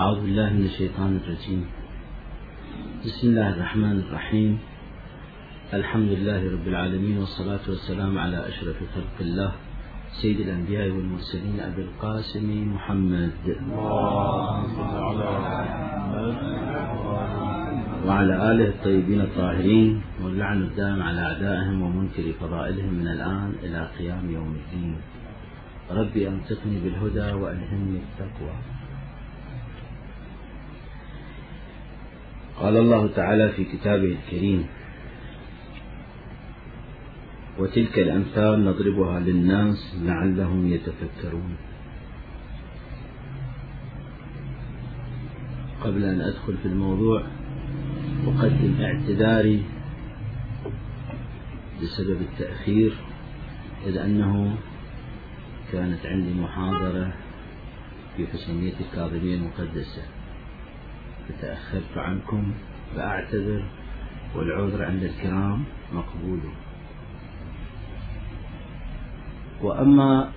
أعوذ بالله من الشيطان الرجيم. بسم الله الرحمن الرحيم. الحمد لله رب العالمين والصلاة والسلام على أشرف خلق الله سيد الأنبياء والمرسلين أبي القاسم محمد. وعلى آله الطيبين الطاهرين واللعن الدائم على أعدائهم ومنكر فضائلهم من الآن إلى قيام يوم الدين. ربي أنطقني بالهدى وألهمني التقوى. قال الله تعالى في كتابه الكريم وتلك الأمثال نضربها للناس لعلهم يتفكرون. قبل أن أدخل في الموضوع أقدم اعتذاري بسبب التأخير إذ أنه كانت عندي محاضرة في حسينية الكاظمية المقدسة. فتأخرت عنكم فأعتذر والعذر عند الكرام مقبول. وأما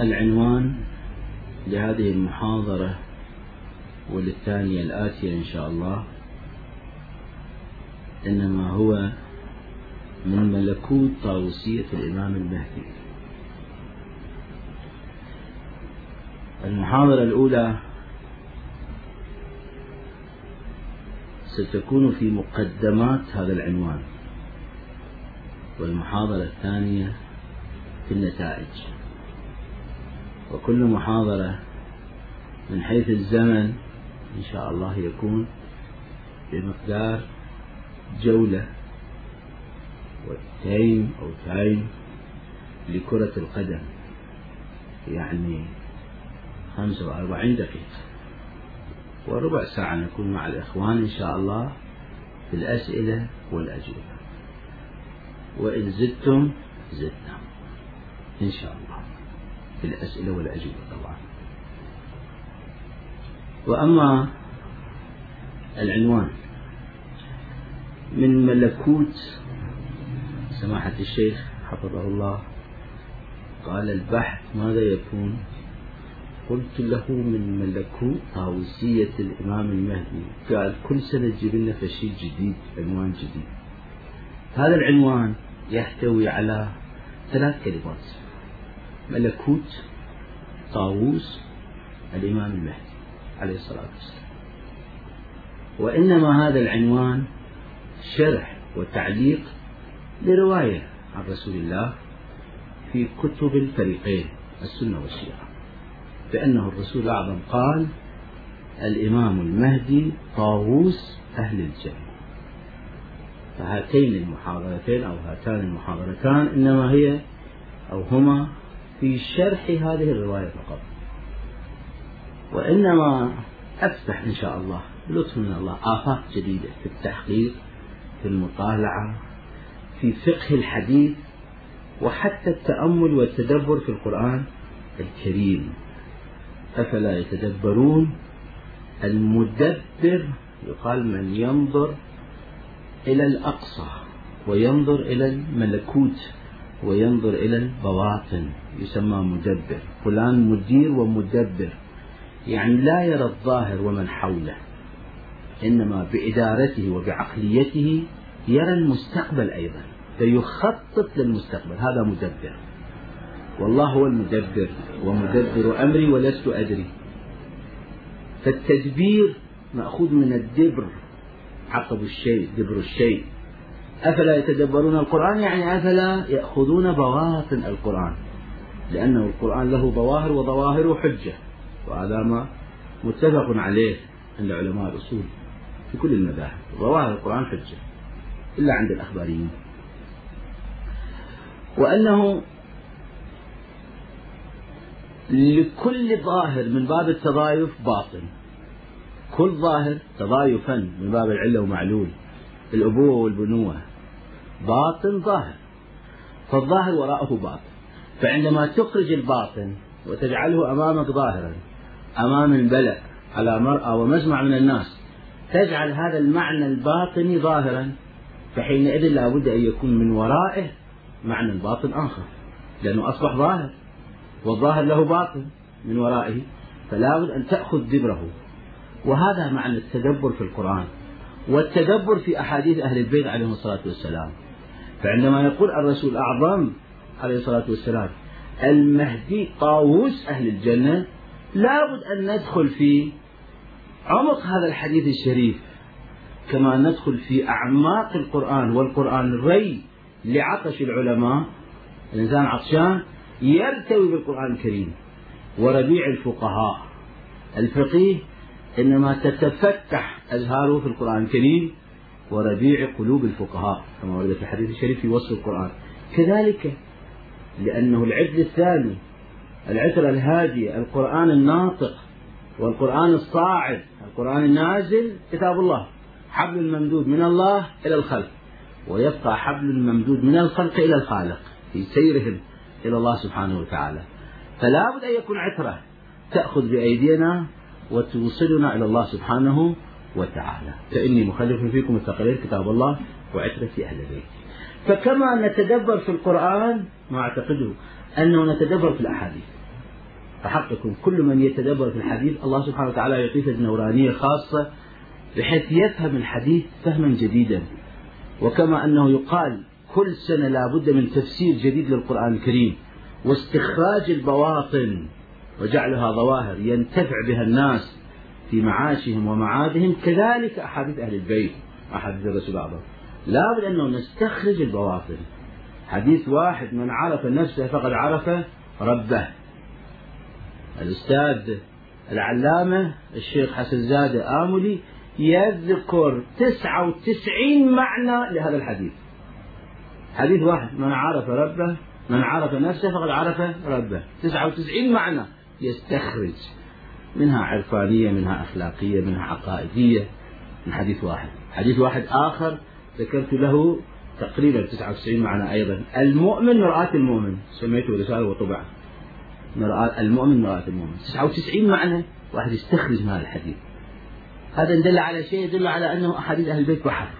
العنوان لهذه المحاضرة وللثانية الآتية إن شاء الله إنما هو من ملكوت طاووسية الإمام المهدي. المحاضرة الأولى ستكون في مقدمات هذا العنوان. والمحاضرة الثانية في النتائج. وكل محاضرة من حيث الزمن إن شاء الله يكون بمقدار جولة وتين أو تايم لكرة القدم. يعني خمسة وأربعين دقيقة. وربع ساعة نكون مع الإخوان إن شاء الله في الأسئلة والأجوبة. وإن زدتم زدنا. إن شاء الله. في الأسئلة والأجوبة طبعا. وأما العنوان. من ملكوت سماحة الشيخ حفظه الله. قال البحث ماذا يكون؟ قلت له من ملكوت طاووسية الإمام المهدي. قال كل سنة تجيب لنا شيء جديد عنوان جديد. هذا العنوان يحتوي على ثلاث كلمات. ملكوت طاووس الإمام المهدي عليه الصلاة والسلام. وإنما هذا العنوان شرح وتعليق لرواية عن رسول الله في كتب الفريقين السنة والشيعة. بأنه الرسول الأعظم قال الإمام المهدي طاووس أهل الجنة. فهاتين المحاضرتين أو هاتان المحاضرتان إنما هي أو هما في شرح هذه الرواية فقط. وإنما أفتح إن شاء الله بلطف من الله آفاق جديدة في التحقيق في المطالعة في فقه الحديث وحتى التأمل والتدبر في القرآن الكريم. أفلا يتدبرون؟ المدبر يقال من ينظر إلى الأقصى وينظر إلى الملكوت وينظر إلى البواطن يسمى مدبر. فلان مدير ومدبر. يعني لا يرى الظاهر ومن حوله إنما بإدارته وبعقليته يرى المستقبل أيضا فيخطط للمستقبل. هذا مدبر. والله هو المدبر ومدبر أمري ولست أدري. فالتدبير مأخوذ من الدبر عقب الشيء دبر الشيء. أفلا يتدبرون القرآن؟ يعني أفلا يأخذون بواطن القرآن. لأنه القرآن له ظواهر وظواهر حجة وهذا ما متفق عليه عند علماء الأصول في كل المذاهب. ظواهر القرآن حجة إلا عند الأخباريين. وأنه لكل ظاهر من باب التضايف باطن. كل ظاهر تضايفا من باب العلة ومعلول. الأبوة والبنوة. باطن ظاهر. فالظاهر وراءه باطن. فعندما تخرج الباطن وتجعله أمامك ظاهرا أمام البلع على مرأى ومجمع من الناس تجعل هذا المعنى الباطني ظاهرا فحينئذ لا بد أن يكون من ورائه معنى باطن آخر. لأنه أصبح ظاهر. والظاهر له باطن من ورائه فلا بد أن تأخذ دبره. وهذا معنى التدبر في القرآن. والتدبر في أحاديث أهل البيت عليهم الصلاة والسلام. فعندما يقول الرسول الأعظم عليه الصلاة والسلام المهدي طاووس أهل الجنة لابد أن ندخل في عمق هذا الحديث الشريف. كما ندخل في أعماق القرآن والقرآن الري لعطش العلماء. الإنسان عطشان يرتوي بالقرآن الكريم. وربيع الفقهاء. الفقيه إنما تتفتح أزهاره في القرآن الكريم وربيع قلوب الفقهاء كما ورد في الحديث الشريف في وصف القرآن. كذلك لأنه العدل الثاني العترة الهادية القرآن الناطق والقرآن الصاعد القرآن النازل كتاب الله حبل ممدود من الله إلى الخلق ويبقى حبل ممدود من الخلق إلى الخالق في سيرهم. إلى الله سبحانه وتعالى. فلا بد أن يكون عترة تأخذ بأيدينا وتوصلنا إلى الله سبحانه وتعالى. فإني مخلف فيكم الثقلين كتاب الله وعترة أهل البيت. فكما نتدبر في القرآن ما أعتقده أنه نتدبر في الأحاديث. فحقكم كل من يتدبر في الحديث الله سبحانه وتعالى يعطيه نورانية خاصة بحيث يفهم الحديث فهما جديدا. وكما أنه يقال كل سنة لا بد من تفسير جديد للقرآن الكريم واستخراج البواطن وجعلها ظواهر ينتفع بها الناس في معاشهم ومعادهم كذلك أحاديث أهل البيت أحاديث الرسول الأعظم لا بد أنه نستخرج البواطن. حديث واحد من عرف نفسه فقد عرف ربه. الأستاذ العلامة الشيخ حسن زادة آملي يذكر تسعة وتسعين معنى لهذا الحديث. حديث واحد من عرف ربه من عرف نفسه فقد عرف ربه. تسعة وتسعين معنى. يستخرج منها عرفانية منها أخلاقية منها عقائدية. من حديث واحد. حديث واحد آخر ذكرت له تقريبا 99 معنى أيضا. المؤمن مرآة المؤمن. سميته رسالة وطبع مرآة المؤمن مرآة المؤمن. 99 معنى. واحد يستخرج من هذا الحديث. هذا دل على شيء يدل على أنه أحاديث أهل البيت بحر.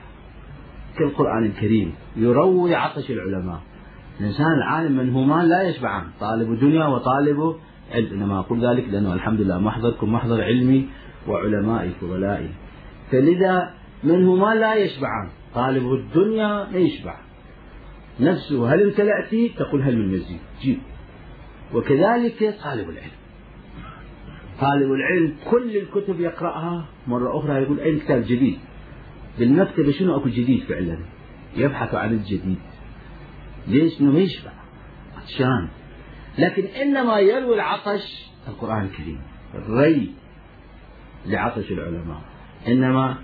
كالقرآن الكريم يروي عطش العلماء. الإنسان العالم منهومان لا يشبعان طالب دنيا وطالب علم. إنما أقول ذلك لأنه الحمد لله محضركم محضر علمي وعلمائي فضلائي. فلذا منهما لا يشبعان طالب الدنيا لا يشبع. نفسه هل امتلأت تقول هل من مزيد؟ جيب. وكذلك طالب العلم. طالب العلم كل الكتب يقرأها مرة أخرى يقول أين كتاب جديد بالمكتبة شنو أكو جديد فعلا؟ يبحث عن الجديد. ليش؟ ما يشبع. عطشان. لكن إنما يروي العطش القرآن الكريم. الري لعطش العلماء. إنما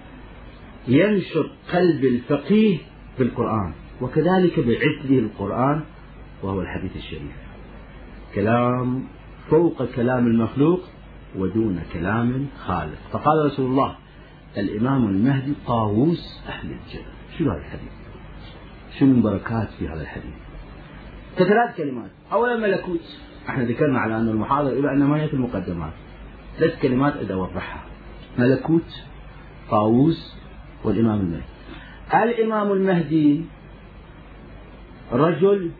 ينشط قلب الفقيه بالقرآن. وكذلك بعثه القرآن وهو الحديث الشريف. كلام فوق كلام المخلوق ودون كلام خالق. فقال رسول الله الإمام المهدي طاووس أهل الجنة شنو هذا الحديث؟ شنو من بركات في هذا الحديث؟ كثلاث كلمات. أولا ملكوت. إحنا ذكرنا على أن المحاضرة إلى أن ما هي في المقدمات. ثلاث كلمات أريد أوضحها ملكوت طاووس والإمام المهدي. الإمام المهدي رجل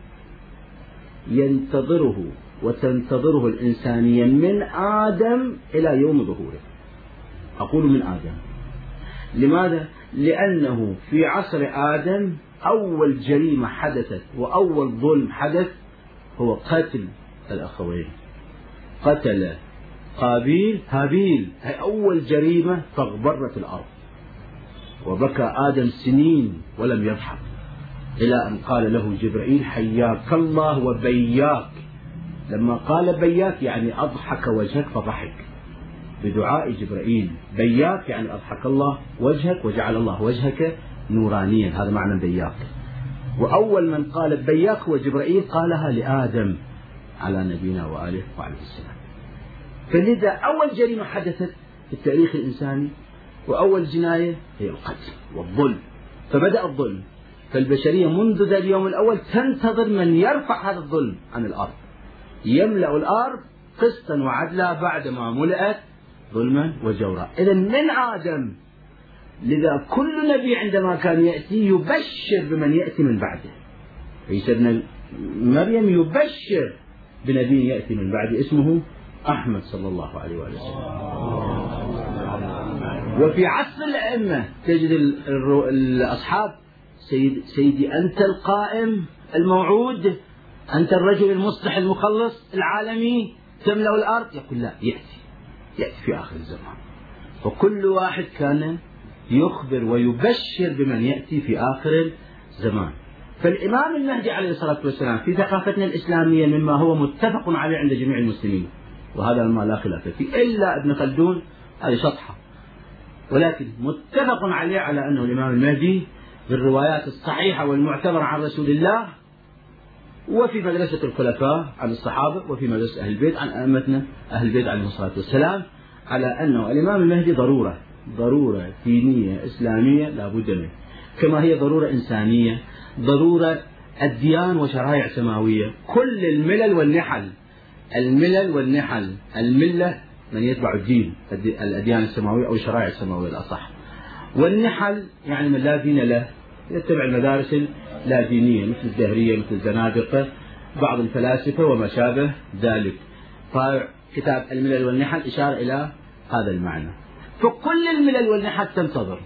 ينتظره وتنتظره الإنسانية من آدم إلى يوم ظهوره. أقول من آدم. لماذا؟ لأنه في عصر آدم أول جريمة حدثت وأول ظلم حدث هو قتل الأخوين. قتل قابيل هابيل. هي أول جريمة فاغبرت الأرض. وبكى آدم سنين ولم يضحك. إلى أن قال له جبرائيل حياك الله وبياك. لما قال بياك يعني أضحك وجهك فضحك. بدعاء جبرائيل. بياك يعني أضحك الله وجهك وجعل الله وجهك نورانيا. هذا معنى بياك. وأول من قال بياك هو جبرائيل قالها لآدم على نبينا وآله وعليه السلام. فلذا أول جريمة حدثت في التاريخ الإنساني وأول جناية هي القتل والظلم. فبدأ الظلم. فالبشرية منذ ذا اليوم الأول تنتظر من يرفع هذا الظلم عن الأرض. يملأ الأرض قسطا وعدلا بعدما ملأت ظلما وجورا. إذا من آدم؟ لذا كل نبي عندما كان يأتي يبشر بمن يأتي من بعده. عيسى ابن مريم يبشر بنبي يأتي من بعده اسمه أحمد صلى الله عليه وآله وسلم. وفي عصر الأئمة تجد الأصحاب سيد سيدي أنت القائم الموعود أنت الرجل المصلح المخلص العالمي تملأ الأرض؟ يقول لا يأتي. يأتي في آخر الزمان. وكل واحد كان يخبر ويبشر بمن يأتي في آخر الزمان. فالإمام المهدي عليه الصلاة والسلام في ثقافتنا الإسلامية مما هو متفق عليه عند جميع المسلمين وهذا ما لا خلاف فيه. إلا ابن خلدون هذه شطحة. ولكن متفق عليه على أنه الإمام المهدي بالروايات الصحيحة والمعتبرة عن رسول الله وفي مدرسة الخلفاء عن الصحابة وفي مدرسة أهل البيت عن أئمتنا أهل البيت عليهم الصلاة والسلام على أنه الإمام المهدي ضرورة ضرورة دينية إسلامية لا بد منه. كما هي ضرورة إنسانية ضرورة أديان وشرائع سماوية. كل الملل والنحل الملل والنحل الملة من يتبع الدين الأديان السماوية أو الشرائع السماوية الأصح. والنحل يعني من لا دين له يتبع المدارس اللا دينية مثل الدهرية مثل الزنادقة بعض الفلاسفة وما شابه ذلك فكتاب الملل والنحل إشارة إلى هذا المعنى. فكل الملل والنحل تنتظر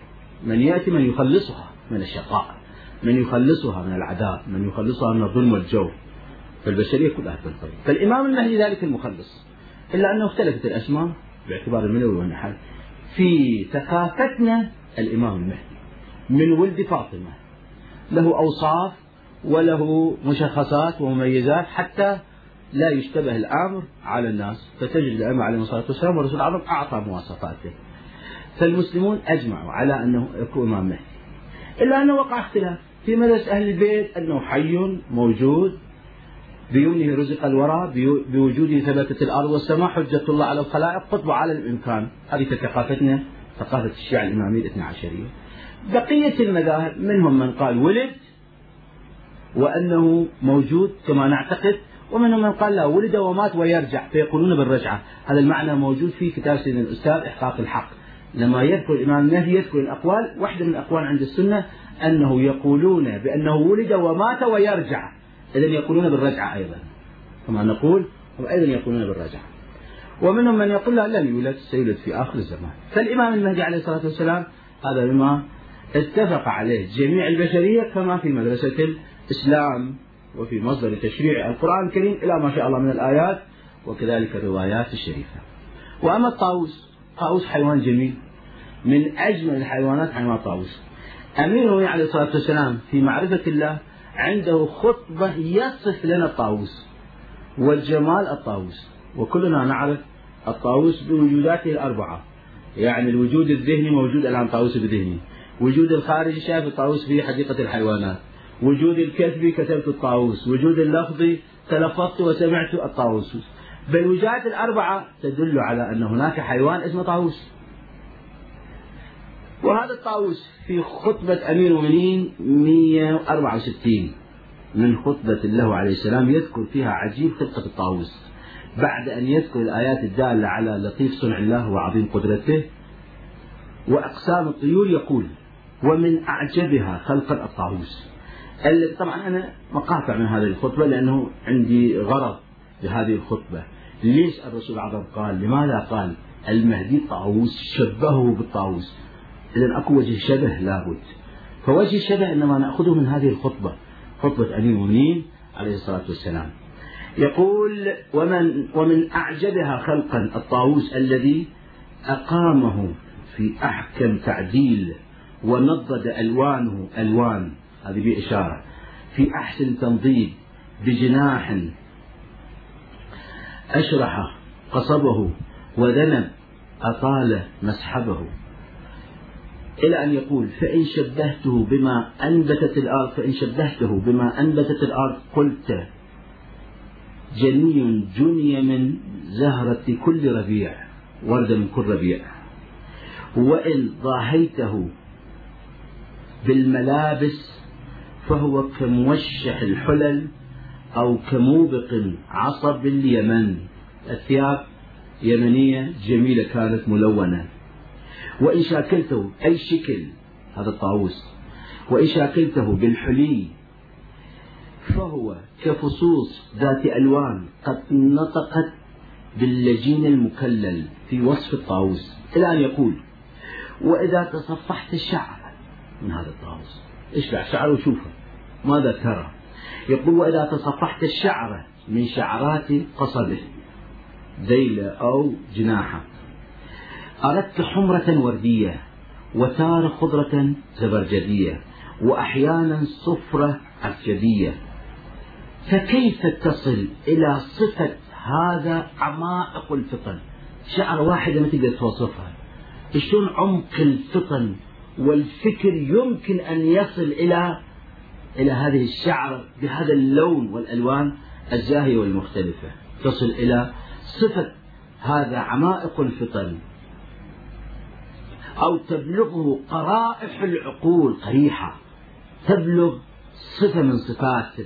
من يأتي من يخلصها من الشقاء من يخلصها من العذاب من يخلصها من الظلم والجور فالبشرية كلها تنتظر. فالإمام المهدي ذلك المخلص إلا أنه اختلفت الأسماء باعتبار الملل والنحل. في ثقافتنا الإمام المهدي من ولد فاطمة له أوصاف وله مشخصات ومميزات حتى لا يشتبه الأمر على الناس. فتجد الأئمة عليهم الصلاة والسلام والرسول العظيم أعطى مواصفاته. فالمسلمون أجمعوا على أنه يكون إمام مهدي. إلا أنه وقع اختلاف. في مدرسة أهل البيت أنه حي موجود بيمنه رزق الورى بوجوده ثبتت الأرض والسماء حجة الله على الخلائق قطب على الإمكان. هذه ثقافتنا ثقافة الشيعة الإمامية الاثنى عشرية. بقية المذاهب منهم من قال ولد وأنه موجود كما نعتقد ومنهم من قال لا ولد ومات ويرجع فيقولون بالرجعة. هذا المعنى موجود في كتاب سيدنا الأستاذ إحقاق الحق. لما يذكر الإمام المهدي يذكر الأقوال واحدة من الأقوال عند السنة أنه يقولون بأنه ولد ومات ويرجع. إذا يقولون بالرجعة أيضا. كما نقول وأيضا يقولون بالرجعة. ومنهم من يقول لا لن يولد سيولد في آخر الزمان. فالإمام المهدي عليه الصلاة والسلام هذا بما اتفق عليه جميع البشرية كما في مدرسة الإسلام وفي مصدر تشريع القرآن الكريم إلى ما شاء الله من الآيات وكذلك الروايات الشريفة. وأما الطاووس طاووس حيوان جميل. من أجمل الحيوانات حيوان الطاووس أمير عليه الصلاة والسلام في معرفة الله عنده خطبة يصف لنا الطاووس والجمال الطاووس. وكلنا نعرف الطاووس بوجوداته الأربعة. يعني الوجود الذهني موجود الآن طاووس بذهني وجود الخارجي شايف الطاووس في حديقة الحيوانات. وجود الكتبي كتبت الطاووس. وجود اللفظي تلفظت وسمعت الطاووس. بالوجهات الأربعة تدل على أن هناك حيوان اسمه طاووس. وهذا الطاووس في خطبة أمير المؤمنين 164 من خطبة له عليه السلام يذكر فيها عجيب خلقة الطاووس. بعد أن يذكر الآيات الدالة على لطيف صنع الله وعظيم قدرته وأقسام الطيور يقول ومن أعجبها خلقا الطاووس. طبعا أنا مقاطع من هذه الخطبة لأنه عندي غرض بهذه الخطبة. ليش الرسول العظيم قال؟ لماذا قال؟ المهدي طاووس شبهه بالطاووس. إذا أكو وجه شبه لابد. فوجه الشبه إنما نأخذه من هذه الخطبة خطبة أمير المؤمنين عليه الصلاة والسلام. يقول ومن ومن أعجبها خلقا الطاووس الذي أقامه في أحكم تعديل ونضد ألوانه ألوان. هذه بإشارة في أحسن تنضيد بجناح أشرح قصبه وذنب أطال مسحبه. إلى أن يقول فإن شبهته بما أنبتت الأرض فإن شبهته بما أنبتت الأرض قلت جني جني من زهرة كل ربيع وردة من كل ربيع. وإن ضاهيته بالملابس فهو كموشح الحلل أو كموبق عصب اليمن. الثياب يمنية جميلة كانت ملونة. وإن شاكلته أي شكل هذا الطاووس. وإن شاكلته بالحلي فهو كفصوص ذات ألوان قد نطقت باللجين المكلل في وصف الطاووس. إلى أن يقول وإذا تصفحت الشعر من هذا الطاووس. اشبع شعره وشوفه ماذا ترى؟ يقول وإذا تصفحت الشعر من شعرات قصبه ذيله أو جناحه. أردت حمرة وردية وتار خضرة زبرجدية وأحيانا صفرة أسجدية. فكيف تصل إلى صفة هذا عمائق الفطن؟ شعر واحدة ما تقدر توصفها. شلون عمق الفطن والفكر يمكن أن يصل إلى إلى هذه الشعر بهذا اللون والألوان الزاهية والمختلفة. تصل إلى صفة هذا عمائق الفطن. أو تبلغه قرائح العقول قريحة. تبلغ صفة من صفات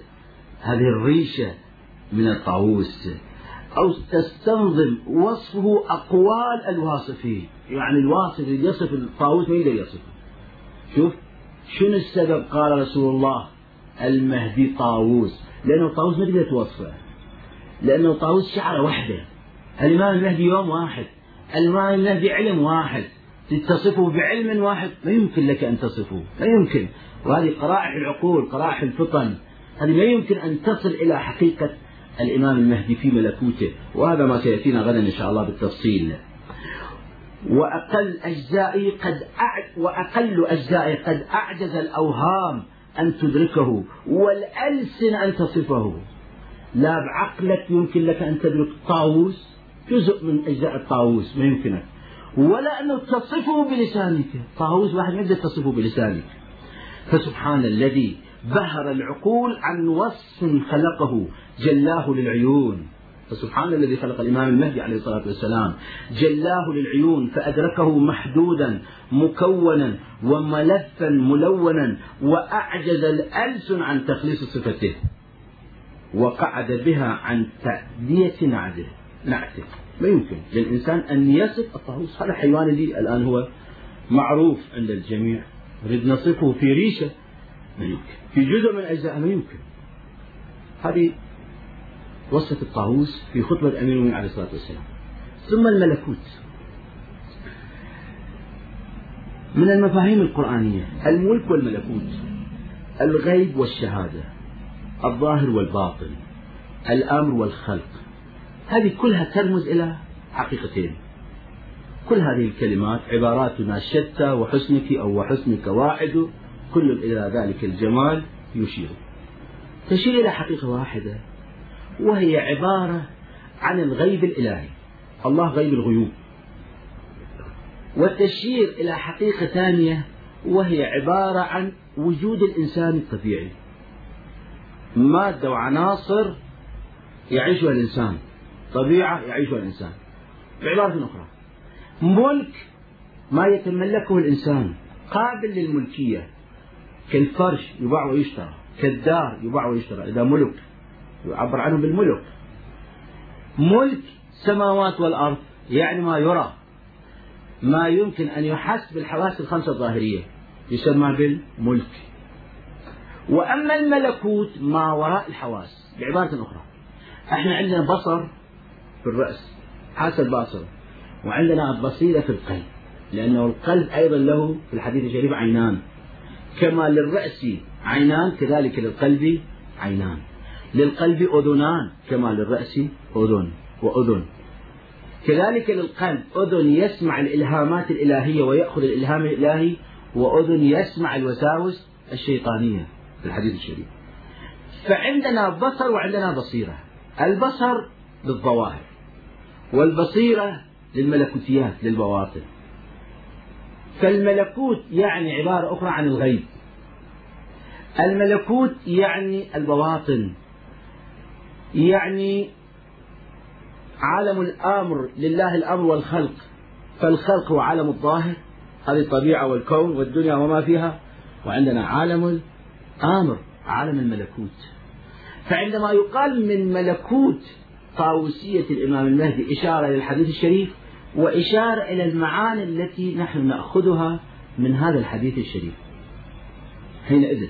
هذه الريشة من الطاووس. أو تستنظم وصفه أقوال الواصفين. يعني الواصف يصف الطاووس ما يقدر يصفه؟ شوف شنو السبب؟ قال رسول الله المهدي طاووس. لأنه الطاووس ما تقدر توصفه. لأنه طاووس شعرة واحدة. الإمام المهدي يوم واحد. الإمام المهدي علم واحد. تصفه بعلم واحد؟ ما يمكن لك أن تصفه. لا يمكن. وهذه قرائح العقول قرائح الفطن. هذه ما يمكن أن تصل إلى حقيقة الإمام المهدي في ملكوته. وهذا ما سيأتينا غدا إن شاء الله بالتفصيل. وأقل أجزائه قد. وأقل أجزائه قد أعجز الأوهام أن تدركه والألسن أن تصفه. لا بعقلك يمكن لك أن تدرك طاووس جزء من أجزاء الطاووس ما يمكنك. ولا أنه تصفه بلسانك. طاووس واحد ما يقدر تصفه بلسانك. فسبحان الذي بهر العقول عن وصف خلقه جلاه للعيون. فسبحان الذي خلق الإمام المهدي عليه الصلاة والسلام. جلاه للعيون فأدركه محدودا مكونا وملفا ملونا وأعجز الألسن عن تخليص صفته. وقعد بها عن تأدية نعته. نعته. ما يمكن للإنسان أن يصف الطاووس هذا حيوان لي الآن هو معروف عند الجميع. نريد نصفه في ريشة. ما يمكن. في جزء من أجزاء ما يمكن. هذه وصف الطاووس في خطبة أمير المؤمنين عليه الصلاة والسلام. ثم الملكوت. من المفاهيم القرآنية الملك والملكوت الغيب والشهادة الظاهر والباطن الأمر والخلق. هذه كلها ترمز إلى حقيقتين. كل هذه الكلمات عباراتنا شتى وحسنك أو وحسنك واحد كل إلى ذلك الجمال يشير. تشير إلى حقيقة واحدة وهي عبارة عن الغيب الإلهي. الله غيب الغيوب. وتشير إلى حقيقة ثانية وهي عبارة عن وجود الإنسان الطبيعي. مادة وعناصر يعيشها الإنسان. طبيعة يعيشها الإنسان. بعبارة أخرى. ملك ما يتملكه الإنسان. قابل للملكية. كالفرش يباع ويشترى. كالدار يباع ويشترى. إذا ملك يعبر عنه بالملك. ملك السماوات والأرض يعني ما يرى. ما يمكن أن يحس بالحواس الخمسة الظاهرية يسمى بالملك. وأما الملكوت ما وراء الحواس بعبارة أخرى. إحنا عندنا بصر في الرأس حاسة الباصر وعندنا البصيرة في القلب لأنه القلب أيضا له في الحديث الشريف عينان. كما للرأس عينان كذلك للقلب عينان. للقلب أذنان كما للرأس أذن وأذن. كذلك للقلب أذن يسمع الإلهامات الإلهية ويأخذ الإلهام الإلهي وأذن يسمع الوساوس الشيطانية في الحديث الشريف. فعندنا بصر وعندنا بصيرة. البصر للظواهر والبصيرة للملكوتيات للبواطن. فالملكوت يعني عبارة أخرى عن الغيب. الملكوت يعني البواطن. يعني عالم الأمر لله الأمر والخلق. فالخلق هو عالم الظاهر. هذه الطبيعة والكون والدنيا وما فيها. وعندنا عالم الأمر عالم الملكوت. فعندما يقال من ملكوت طاووسية الإمام المهدي إشارة إلى الحديث الشريف وإشارة إلى المعاني التي نحن نأخذها من هذا الحديث الشريف. حينئذ.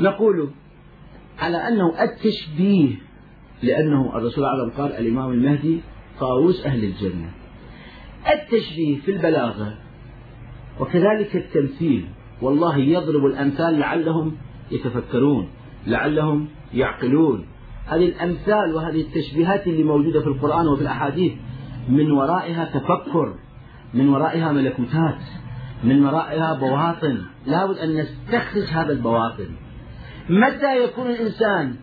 نقول على أنه التشبيه لأنه الرسول عليه قال الإمام المهدي طاووس أهل الجنة. التشبيه في البلاغة وكذلك التمثيل والله يضرب الأمثال لعلهم يتفكرون لعلهم يعقلون. هذه الأمثال وهذه التشبيهات اللي موجودة في القرآن وفي الأحاديث من ورائها تفكر من ورائها ملكوتات من ورائها بواطن. لابد أن نستخرج هذا البواطن. متى يكون الإنسان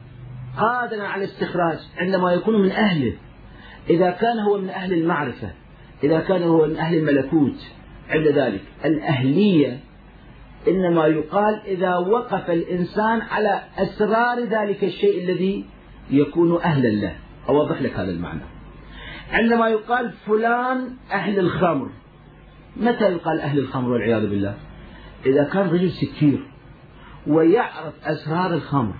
قادرا على الاستخراج عندما يكون من أهله؟ إذا كان هو من أهل المعرفة إذا كان هو من أهل الملكوت عند ذلك. الأهلية إنما يقال إذا وقف الإنسان على أسرار ذلك الشيء الذي يكون أهلا له. أوضح لك هذا المعنى. عندما يقال فلان أهل الخمر متى يقال أهل الخمر والعياذ بالله؟ إذا كان رجل سكير. ويعرف أسرار الخمر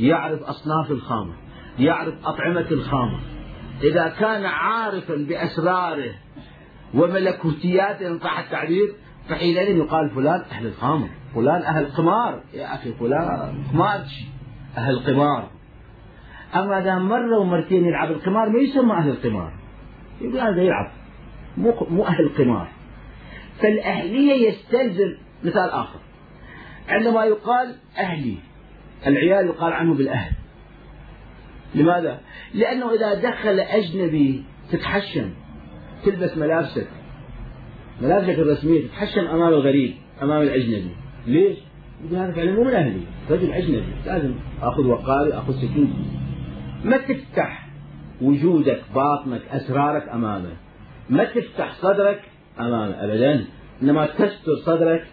يعرف أصناف الخمر يعرف أطعمة الخمر. إذا كان عارفا بأسراره وملكوتياته إن صح التعبير فحينئذ يقال فلان أهل الخمر فلان أهل قمار. يا أخي فلان قمارش أهل قمار. أما إذا مرة ومرتين يلعب القمار ما يسمى أهل القمار يقول هذا يلعب مو مو أهل قمار. فالأهلية يستلزم مثال آخر. عندما يقال أهلي العيال يقال عنه بالأهل. لماذا؟ لأنه إذا دخل أجنبي تتحشم تلبس ملابسك. ملابسك الرسمية تتحشم أمام الغريب أمام الأجنبي. ليش؟ يقول هذا فعلا مو من أهلي رجل أجنبي. لازم أخذ وقاري أخذ سكينتي ما تفتح وجودك باطنك أسرارك أمامه. ما تفتح صدرك أمامه أبدا. إنما تستر صدرك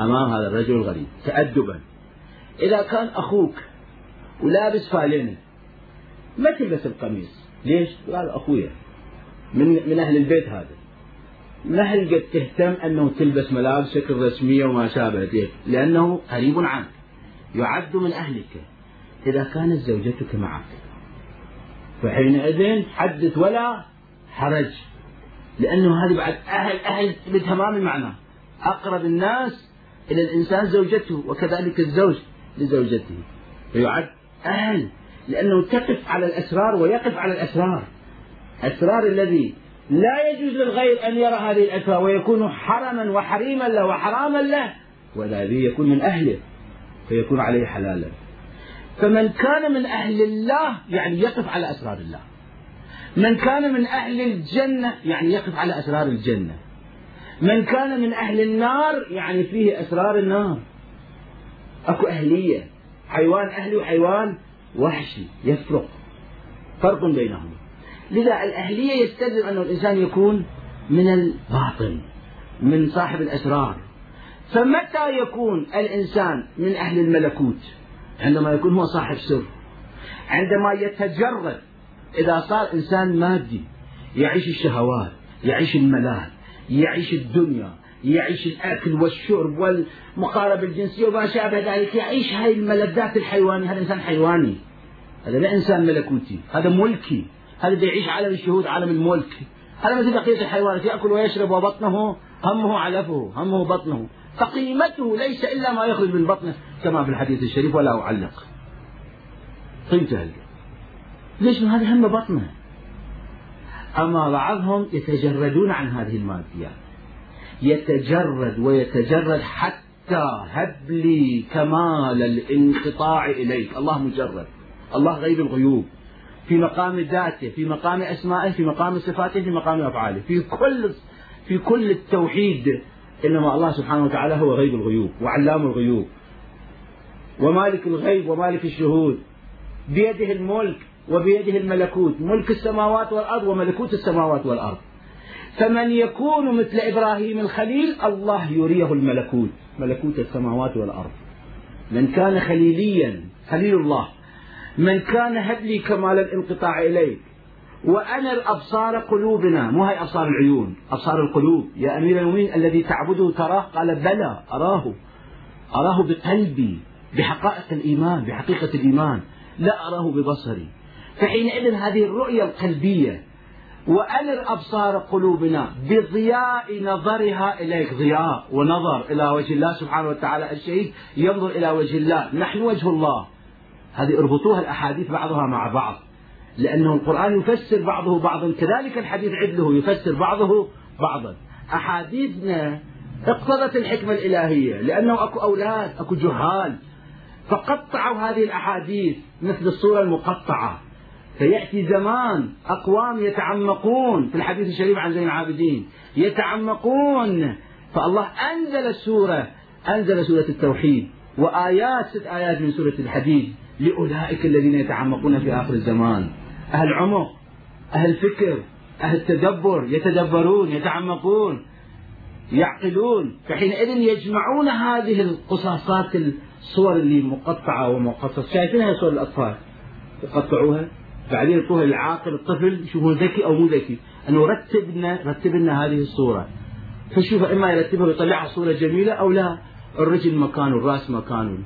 أمام هذا الرجل الغريب. تأدبا. إذا كان أخوك ولابس فالينة ما تلبس القميص. ليش؟ هذا أخويا من من أهل البيت هذا. ما هل قد تهتم أنه تلبس ملابسك الرسمية وما شابه ذلك لأنه قريب عنك يعد من أهلك. إذا كانت زوجتك معك فحينئذ حدث ولا حرج لأنه هذه بعد أهل أهل بتمام المعنى. أقرب الناس إلى الإنسان زوجته وكذلك الزوج لزوجته. فيعد أهل لأنه تقف على الأسرار ويقف على الأسرار. أسرار الذي لا يجوز للغير أن يرى هذه الأسرار ويكون حرما وحريما له وحراما له والذي يكون من أهله فيكون عليه حلالا. فمن كان من أهل الله يعني يقف على أسرار الله. من كان من أهل الجنة يعني يقف على أسرار الجنة. من كان من أهل النار يعني فيه أسرار النار. أكو أهلية. حيوان أهلي وحيوان وحشي يفرق. فرق بينهم. لذا الأهلية يستلزم أن الإنسان يكون من الباطن من صاحب الأسرار. فمتى يكون الإنسان من أهل الملكوت؟ عندما يكون هو صاحب سر. عندما يتجرد. إذا صار إنسان مادي يعيش الشهوات يعيش الملاذ. يعيش الدنيا يعيش الأكل والشرب والمقاربة الجنسية وما شابه ذلك يعيش هاي الملذات الحيوانية هذا إنسان حيواني. هذا لا إنسان ملكوتي. هذا ملكي. هذا يعيش عالم الشهود عالم الملك. هذا مثل بقية الحيوانات يأكل ويشرب وبطنه همه علفه همه بطنه. فقيمته ليس إلا ما يخرج من بطنه. كما في الحديث الشريف ولا أعلق. قيمته ليش هذا هم بطنه؟ أما بعضهم يتجردون عن هذه الماديات يتجرد ويتجرد حتى هب لي كمال الانقطاع إليك. الله مجرد. الله غيب الغيوب. في مقام ذاته في مقام أسمائه في مقام صفاته في مقام أفعاله. في كل في كل التوحيد. إنما الله سبحانه وتعالى هو غيب الغيوب وعلام الغيوب. ومالك الغيب ومالك الشهود. بيده الملك. وبيده الملكوت ملك السماوات والأرض وملكوت السماوات والأرض. فمن يكون مثل إبراهيم الخليل الله يريه الملكوت ملكوت السماوات والأرض. من كان خليليا خليل الله من كان هب لي كمال الانقطاع إليك. وأنر أبصار قلوبنا مو هي أبصار العيون أبصار القلوب. يا أمير المؤمنين الذي تعبده تراه قال بلى أراه. أراه بقلبي بحقائق الإيمان بحقيقة الإيمان. لا أراه ببصري. فحينئذ هذه الرؤية القلبية وأنر أبصار قلوبنا بضياء نظرها إليك ضياء ونظر إلى وجه الله سبحانه وتعالى الشهيد ينظر إلى وجه الله. نحن وجه الله. هذه اربطوها الأحاديث بعضها مع بعض لأنه القرآن يفسر بعضه بعضا كذلك الحديث عدله يفسر بعضه بعضا. أحاديثنا اقتضت الحكمة الإلهية لأنه أكو أولاد أكو جهال فقطعوا هذه الأحاديث مثل الصورة المقطعة. فيأتي زمان أقوام يتعمقون في الحديث الشريف عن زين العابدين. يتعمقون. فالله أنزل السورة أنزل سورة التوحيد وآيات ست آيات من سورة الحديد لأولئك الذين يتعمقون في آخر الزمان. أهل عمق أهل فكر أهل تدبر يتدبرون يتعمقون يعقلون. فحينئذ يجمعون هذه القصاصات الصور اللي مقطعة ومقصصة. شايفينها صور الأطفال؟ يقطعوها؟ بعدين يعطوها للعاقل الطفل يشوفون ذكي أو مو ذكي. أنه رتب لنا رتب لنا هذه الصورة. فشوف إما يرتبها ويطلعها صورة جميلة أو لا. الرجل مكانه الرأس مكانه.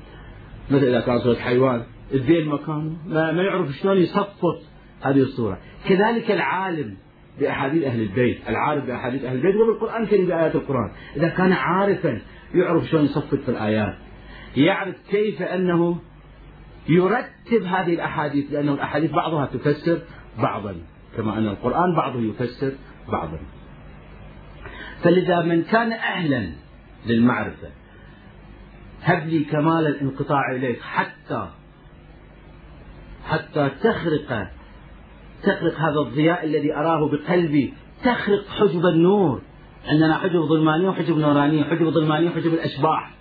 مثل إذا كان صورة حيوان الذيل مكانه. ما, ما يعرف شلون يصفط هذه الصورة. كذلك العالم بأحاديث أهل البيت. العارف بأحاديث أهل البيت. وبالقرآن الكريم بآيات القرآن. إذا كان عارفا يعرف شلون يصفط في الآيات. يعرف كيف أنه يرتب هذه الأحاديث لأن الأحاديث بعضها تفسر بعضا كما أن القرآن بعضه يفسر بعضا. فلذا من كان أهلا للمعرفة هب لي كمال الانقطاع إليك حتى حتى تخرق تخرق هذا الضياء الذي أراه بقلبي تخرق حجب النور. عندنا حجب ظلمانية وحجب نورانية حجب ظلمانية وحجب الأشباح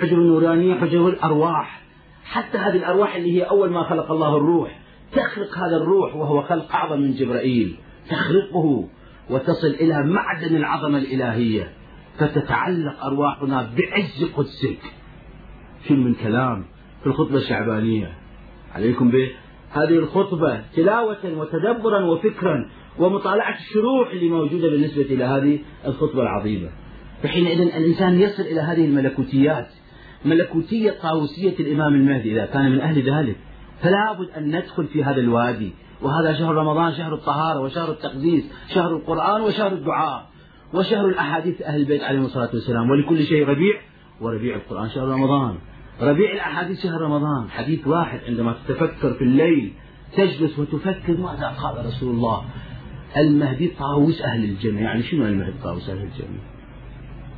حجب النورانية حجب الأرواح. حتى هذه الأرواح اللي هي أول ما خلق الله الروح تخرق هذا الروح وهو خلق أعظم من جبرائيل. تخرقه وتصل إلى معدن العظمة الإلهية. فتتعلق أرواحنا بعز قدسك. شو من كلام في الخطبة الشعبانية. عليكم به. هذه الخطبة تلاوة وتدبرا وفكرا ومطالعة الشروح اللي موجودة بالنسبة إلى هذه الخطبة العظيمة. فحينئذ الإنسان يصل إلى هذه الملكوتيات. ملكوتية طاووسية الإمام المهدي إذا كان من أهل ذلك. فلا بد أن ندخل في هذا الوادي. وهذا شهر رمضان شهر الطهارة وشهر التقديس شهر القرآن وشهر الدعاء وشهر الأحاديث أهل البيت عليهم الصلاة والسلام. ولكل شيء ربيع وربيع القرآن شهر رمضان. ربيع الأحاديث شهر رمضان. حديث واحد عندما تتفكر في الليل تجلس وتفكر ماذا قال رسول الله. المهدي طاووس أهل الجنة. يعني شنو المهدي طاووس أهل الجنة؟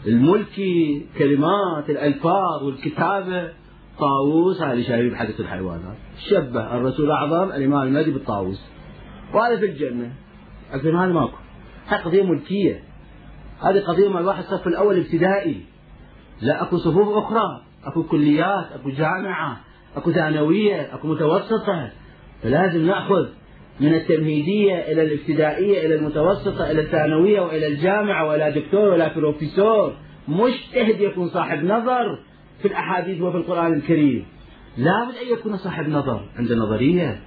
الملكي كلمات الألفاظ والكتابة. طاووس هذه شايفين بحديث الحيوانات. شبه الرسول الأعظم الإمام المهدي بالطاووس. وهذا في الجنة. لكن هذا ماكو. هذه قضية ملكية. هذه قضية ما الواحد الصف الأول ابتدائي. لا أكو صفوف أخرى. أكو كليات أكو جامعة أكو ثانوية أكو متوسطة. فلازم نأخذ من التمهيدية إلى الابتدائية إلى المتوسطة إلى الثانوية وإلى الجامعة وإلى دكتور ولا بروفيسور. مجتهد يكون صاحب نظر في الأحاديث وفي القرآن الكريم. لابد أن يكون صاحب نظر عنده نظرية.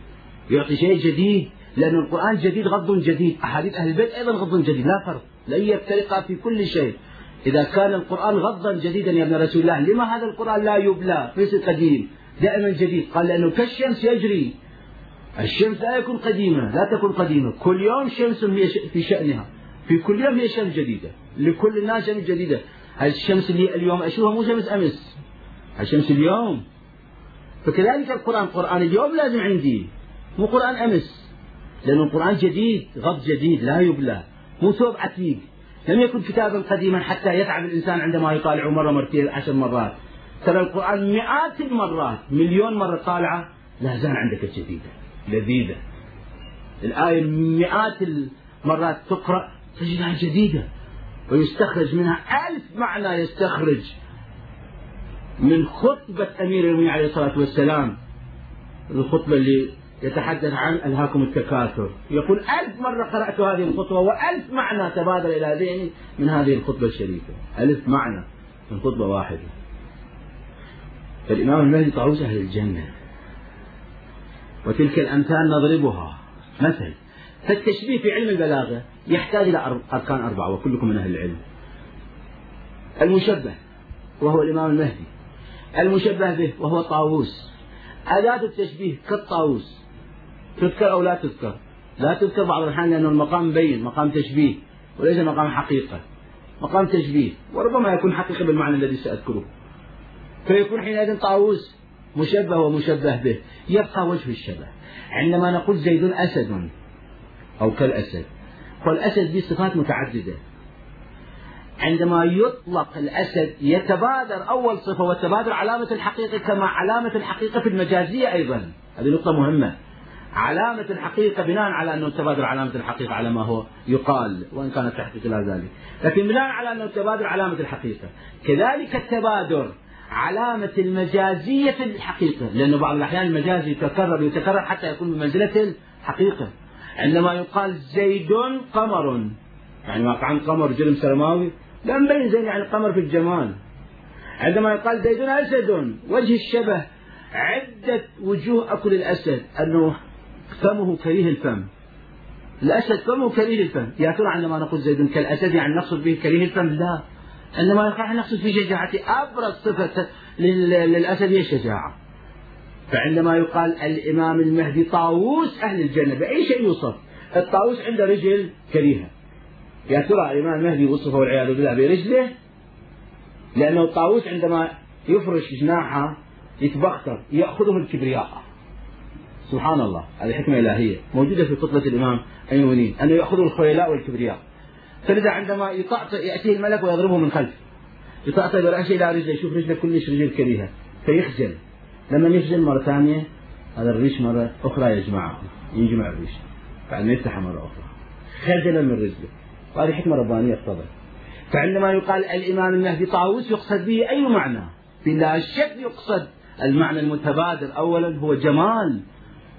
يعطي شيء جديد لأن القرآن جديد غض جديد. أحاديث أهل البيت أيضا غض جديد لا فرق. لن يفترقا في كل شيء. إذا كان القرآن غضا جديدا يا ابن رسول الله لما هذا القرآن لا يبلى؟ ليس قديم دائما جديد. قال لأنه كالشمس يجري. الشمس لا يكون قديمة لا تكون قديمة. كل يوم شمس في شأنها. في كل يوم هي شمس جديدة. لكل الناس شمس جديدة. الشمس اللي اليوم أشوفها مو شمس أمس؟ الشمس اليوم؟ فكذلك القرآن. قرآن اليوم لازم عندي. مو قرآن أمس. لأن القرآن جديد غض جديد لا يبلى. مو ثوب عتيق. لم يكن كتابا قديما حتى يتعب الإنسان عندما يطالعه مرة مرتين عشر مرات. ترى القرآن مئات المرات مليون مرة طالعة لا زال عندك جديدة لذيذة. الآية مئات المرات تقرأ تجدها جديدة ويستخرج منها ألف معنى يستخرج من خطبة أمير المؤمنين عليه الصلاة والسلام. الخطبة اللي يتحدث عن ألهاكم التكاثر. يقول ألف مرة قرأت هذه الخطبة وألف معنى تبادر إلى ذهني من هذه الخطبة الشريفة. ألف معنى من خطبة واحدة. فالإمام المهدي طاووس أهل الجنة. وتلك الأمثال نضربها. مثل فالتشبيه في علم البلاغة يحتاج إلى أركان أربعة وكلكم من أهل العلم. المشبه وهو الإمام المهدي. المشبه به وهو طاووس. أداة التشبيه كالطاووس. تذكر أو لا تذكر؟ لا تذكر بعض الأحيان لأن المقام مبين مقام تشبيه وليس مقام حقيقة. مقام تشبيه وربما يكون حقيقة بالمعنى الذي سأذكره. فيكون حينئذ طاووس. مشبه ومشبه به. يبقى وجه الشبه. عندما نقول زيد أسد أو كالأسد والأسد به صفات متعددة. عندما يطلق الأسد يتبادر أول صفة والتبادر علامة الحقيقة كما علامة الحقيقة في المجازية أيضا. هذه نقطة مهمة. علامة الحقيقة بناء على أنه تبادر علامة الحقيقة على ما هو يقال وإن كانت تحت خلال ذلك. لكن بناء على أنه تبادر علامة الحقيقة. كذلك التبادر. علامة المجازية في الحقيقة. لأنه بعض الأحيان المجازي يتكرر يتكرر حتى يكون بمنزلة الحقيقة. عندما يقال زيد قمر. يعني كان قمر جرم سلماوي لا مبين زين يعني القمر في الجمال. عندما يقال زيد أسد وجه الشبه عدة وجوه أكل الأسد. أنه فمه كريه الفم. الأسد فمه كريه الفم. يا ترى عندما نقول زيد كالأسد يعني نقصد به كريه الفم؟ لا. عندما نقصد في شجاعته أبرز صفة للأسد هي الشجاعة. فعندما يقال الإمام المهدي طاووس أهل الجنة بأي شيء يوصف؟ الطاووس عنده رجل كريهة. يا ترى الإمام المهدي وصفه والعياذ بالله برجله؟ لأنه الطاووس عندما يفرش جناحه يتبختر يأخذه الكبرياء. سبحان الله هذه حكمة إلهية موجودة في قطبة الإمام أيوني أنه يأخذه الخيلاء والكبرياء. فلذا عندما يطأطئ يأتيه الملك ويضربه من خلف. يطأطئ برأسه إلى رجله يشوف رجله كلش رجل كريهة فيخجل. لما يخجل مرة ثانية هذا الريش مرة أخرى يجمعه يجمع الريش. بعدين يفتحه مرة أخرى. خجلا من رجله. وهذه حكمة ربانية اقتضت فعندما يقال الإمام المهدي طاووس يقصد به أي معنى؟ بلا شك يقصد. المعنى المتبادر أولا هو جمال.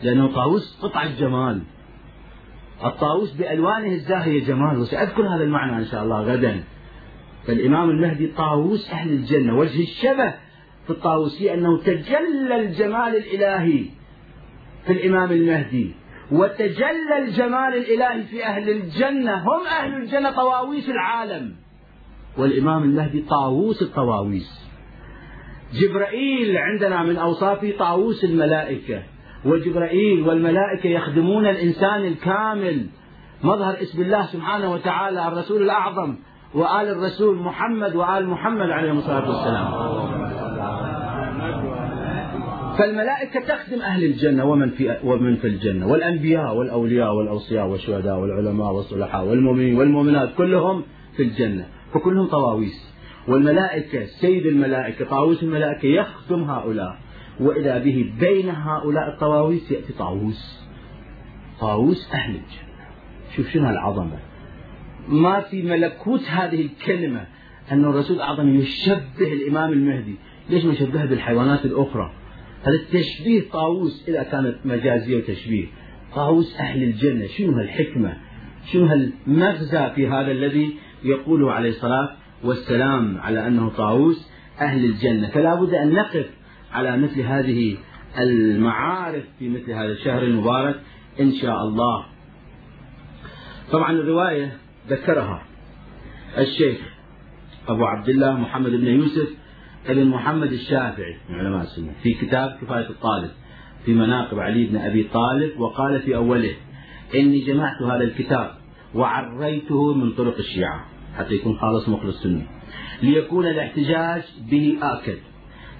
لأنه طاووس قطعة جمال الطاووس بألوانه الزاهية جمال وسأذكر هذا المعنى إن شاء الله غدا. فالإمام المهدي طاووس أهل الجنة. وجه الشبه في الطاووسية أنه تجلى الجمال الإلهي في الإمام المهدي وتجلى الجمال الإلهي في أهل الجنة. هم أهل الجنة طواويس العالم. والإمام المهدي طاووس الطواويس. جبرائيل عندنا من أوصافه طاووس الملائكة. وجبرائيل والملائكة يخدمون الإنسان الكامل. مظهر اسم الله سبحانه وتعالى الرسول الأعظم وآل الرسول محمد وآل محمد عليهم الصلاة والسلام. فالملائكة تخدم أهل الجنة ومن في ومن في الجنة. والأنبياء والأولياء والأوصياء والشهداء والعلماء والصلحاء والمؤمنين والمؤمنات كلهم في الجنة. فكلهم طواويس. والملائكة سيد الملائكة طاووس الملائكة يخدم هؤلاء. وإذا به بين هؤلاء الطواويس يأتي طاووس. طاووس أهل الجنة. شوف شنو العظمة. ما في ملكوت هذه الكلمة أن الرسول الأعظم يشبه الإمام المهدي. ليش ما يشبهه بالحيوانات الأخرى؟ هذا التشبيه طاووس إذا كانت مجازية وتشبيه. طاووس أهل الجنة. شنو هالحكمة؟ شنو هالمغزى في هذا الذي يقوله عليه الصلاة والسلام على أنه طاووس أهل الجنة؟ فلا بد أن نقف على مثل هذه المعارف في مثل هذا الشهر المبارك إن شاء الله. طبعا الرواية ذكرها الشيخ أبو عبد الله محمد بن يوسف ابن محمد الشافعي من علماء السنة في كتاب كفاية الطالب في مناقب علي بن أبي طالب وقال في أوله إني جمعت هذا الكتاب وعريته من طرق الشيعة حتى يكون خالص مخلص سني ليكون الاحتجاج به آكد.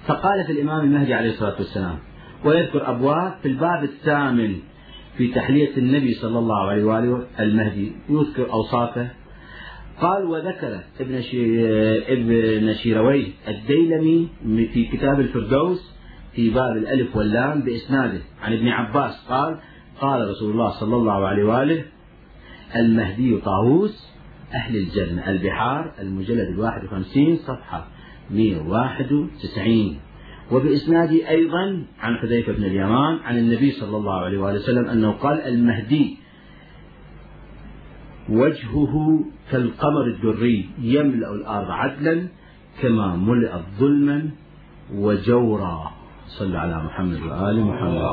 فقال في الإمام المهدي عليه الصلاة والسلام ويذكر أبواب في الباب الثامن في تحلية النبي صلى الله عليه وآله المهدي يذكر أوصافه. قال وذكر ابن ابن شيرويه الديلمي في كتاب الفردوس في باب الألف واللام بإسناده عن ابن عباس. قال قال رسول الله صلى الله عليه وآله المهدي طاووس أهل الجنة البحار المجلد الواحد وخمسين صفحة. 191 وبإسناده أيضا عن حذيفة بن اليمان عن النبي صلى الله عليه وآله وسلم أنه قال المهدي وجهه كالقمر الدري يملأ الأرض عدلا كما ملئت ظلما وجورا. صلى على محمد وآل محمد.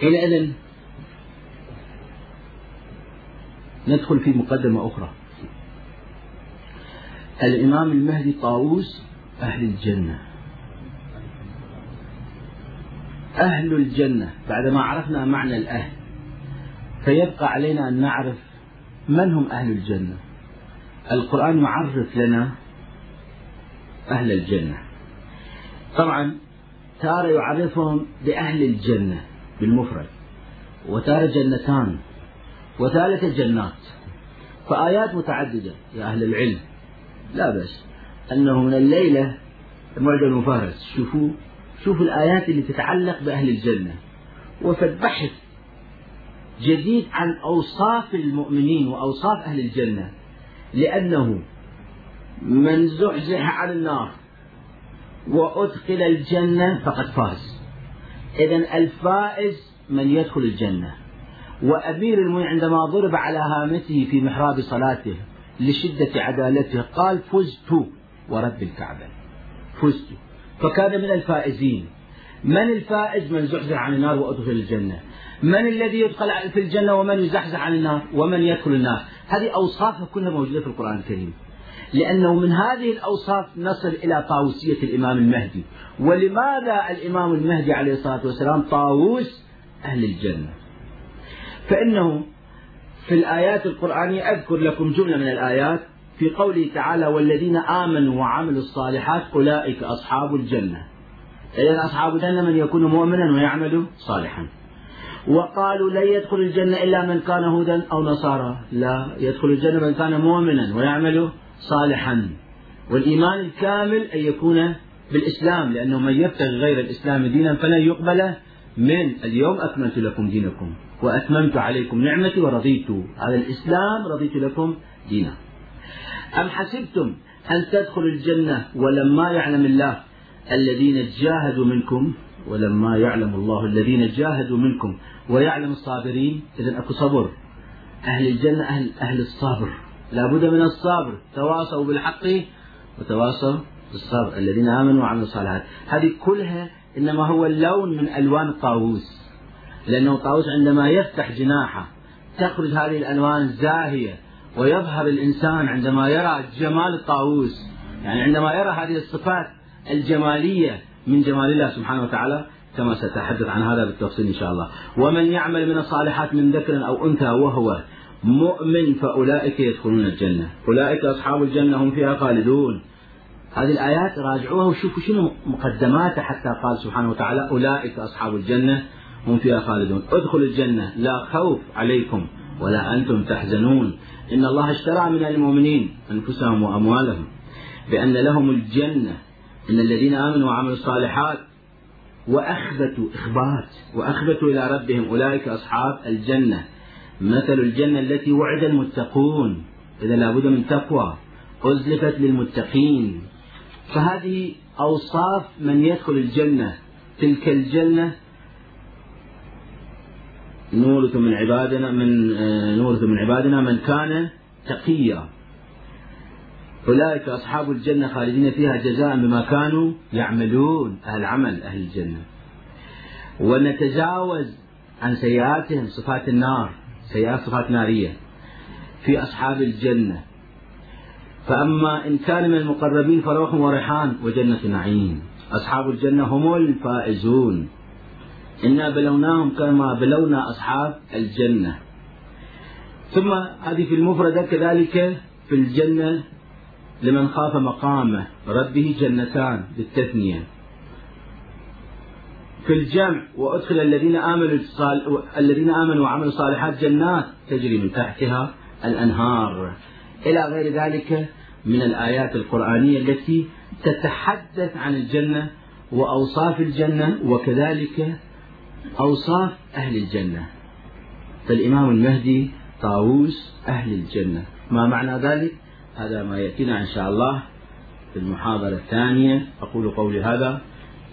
حينئذ ندخل في مقدمة أخرى. الإمام المهدي طاووس أهل الجنة. أهل الجنة بعدما عرفنا معنى الأهل فيبقى علينا أن نعرف من هم أهل الجنة. القرآن يعرف لنا أهل الجنة. طبعا تارة يعرفهم بأهل الجنة بالمفرد وتارة جنتان. وثالثة جنات فآيات متعددة يا أهل العلم. لا بأس. أنه من الليلة معجم المفارس. شوفوا شوفوا الآيات اللي تتعلق بأهل الجنة. وفد بحث جديد عن أوصاف المؤمنين وأوصاف أهل الجنة. لأنه من زحزح عن النار وأدخل الجنة فقد فاز. إذا الفائز من يدخل الجنة. وأمير المؤمنين عندما ضرب على هامته في محراب صلاته لشدة عدالته قال فزت ورب الكعبة. فزت. فكان من الفائزين. من الفائز من زحزح عن النار وأدخل الجنة؟ من الذي يدخل في الجنة ومن يزحزح عن النار ومن يدخل النار؟ هذه أوصافها كلها موجودة في القرآن الكريم. لأنه من هذه الأوصاف نصل إلى طاووسية الإمام المهدي. ولماذا الإمام المهدي عليه الصلاة والسلام طاووس أهل الجنة؟ فإنه في الآيات القرآنية أذكر لكم جملة من الآيات في قوله تعالى والذين آمنوا وعملوا الصالحات أولئك أصحاب الجنة. إذا أصحاب الجنة من يكون مؤمنا ويعمل صالحا. وقالوا لن يدخل الجنة إلا من كان هودا أو نصارى. لا يدخل الجنة من كان مؤمنا ويعمل صالحا. والإيمان الكامل أن يكون بالإسلام لأنه من يبتغي غير الإسلام دينا فلن يقبل من اليوم أكملت لكم دينكم وأتممت عليكم نعمتي ورضيت. هذا الإسلام رضيت لكم دينا أم حسبتم أن تدخلوا الجنة ولما يعلم الله الذين جاهدوا منكم؟ ولما يعلم الله الذين جاهدوا منكم ويعلم الصابرين؟ إذا أكو صبر. أهل الجنة أهل, أهل الصبر. لا بد من الصبر. تواصوا بالحق وتواصوا بالصبر. الذين آمنوا وعملوا الصالحات. هذه كلها إنما هو اللون من ألوان الطاووس لأنه الطاووس عندما يفتح جناحه تخرج هذه الألوان زاهية ويظهر الإنسان عندما يرى جمال الطاووس يعني عندما يرى هذه الصفات الجمالية من جمال الله سبحانه وتعالى كما سأتحدث عن هذا بالتفصيل إن شاء الله. ومن يعمل من الصالحات من ذكر أو أنثى وهو مؤمن فأولئك يدخلون الجنة. أولئك أصحاب الجنة هم فيها خالدون. هذه الآيات راجعوها وشوفوا شنو مقدماتها حتى قال سبحانه وتعالى أولئك أصحاب الجنة هم فيها خالدون. ادخلوا الجنة لا خوف عليكم ولا أنتم تحزنون. إن الله اشترى من المؤمنين أنفسهم وأموالهم بأن لهم الجنة. إن الذين آمنوا وعملوا الصالحات وأخبتوا إخبات وأخبتوا إلى ربهم أولئك أصحاب الجنة. مثل الجنة التي وعد المتقون. إذا لابد من تقوى. أزلفت للمتقين. فهذه أوصاف من يدخل الجنة. تلك الجنة نورث من عبادنا من آه، نورث من عبادنا من كان تقيا. أولئك أصحاب الجنة خالدين فيها جزاء بما كانوا يعملون. أهل عمل أهل الجنة. ونتجاوز عن سيئاتهم صفات النار سيئات صفات نارية في أصحاب الجنة. فأما إن كان من المقربين فروح وريحان وجنة نعيم. أصحاب الجنة هم الفائزون. إنا بلوناهم كما بلونا أصحاب الجنة. ثم هذه في المفردة كذلك في الجنة لمن خاف مقام ربه جنتان بالتثنية. في الجمع وأدخل الذين آمنوا الذين آمنوا وعملوا الصالحات جنات تجري من تحتها الأنهار. إلى غير ذلك من الآيات القرآنية التي تتحدث عن الجنة وأوصاف الجنة وكذلك أوصاف أهل الجنة. فالإمام المهدي طاووس أهل الجنة. ما معنى ذلك؟ هذا ما يأتينا إن شاء الله في المحاضرة الثانية. أقول قولي هذا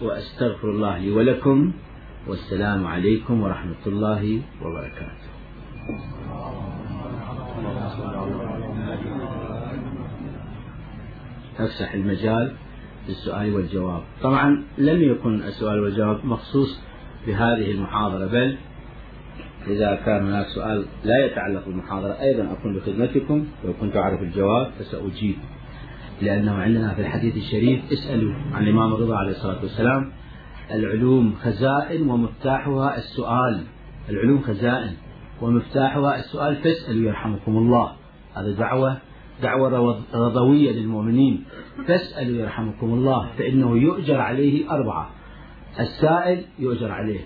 وأستغفر الله لي ولكم. والسلام عليكم ورحمة الله وبركاته. أفسح المجال للسؤال والجواب. طبعا لم يكن السؤال والجواب مخصوص بهذه المحاضرة بل إذا كان هناك سؤال لا يتعلق بالمحاضرة أيضا أكون بخدمتكم لو كنت أعرف الجواب فسأجيب لأنه عندنا في الحديث الشريف اسألوا عن الإمام الرضا عليه الصلاة والسلام. العلوم خزائن ومفتاحها السؤال. العلوم خزائن ومفتاحها السؤال فاسألوا يرحمكم الله. هذا دعوة دعوة رضوية للمؤمنين. فاسألوا يرحمكم الله فإنه يؤجر عليه أربعة. السائل يؤجر عليه.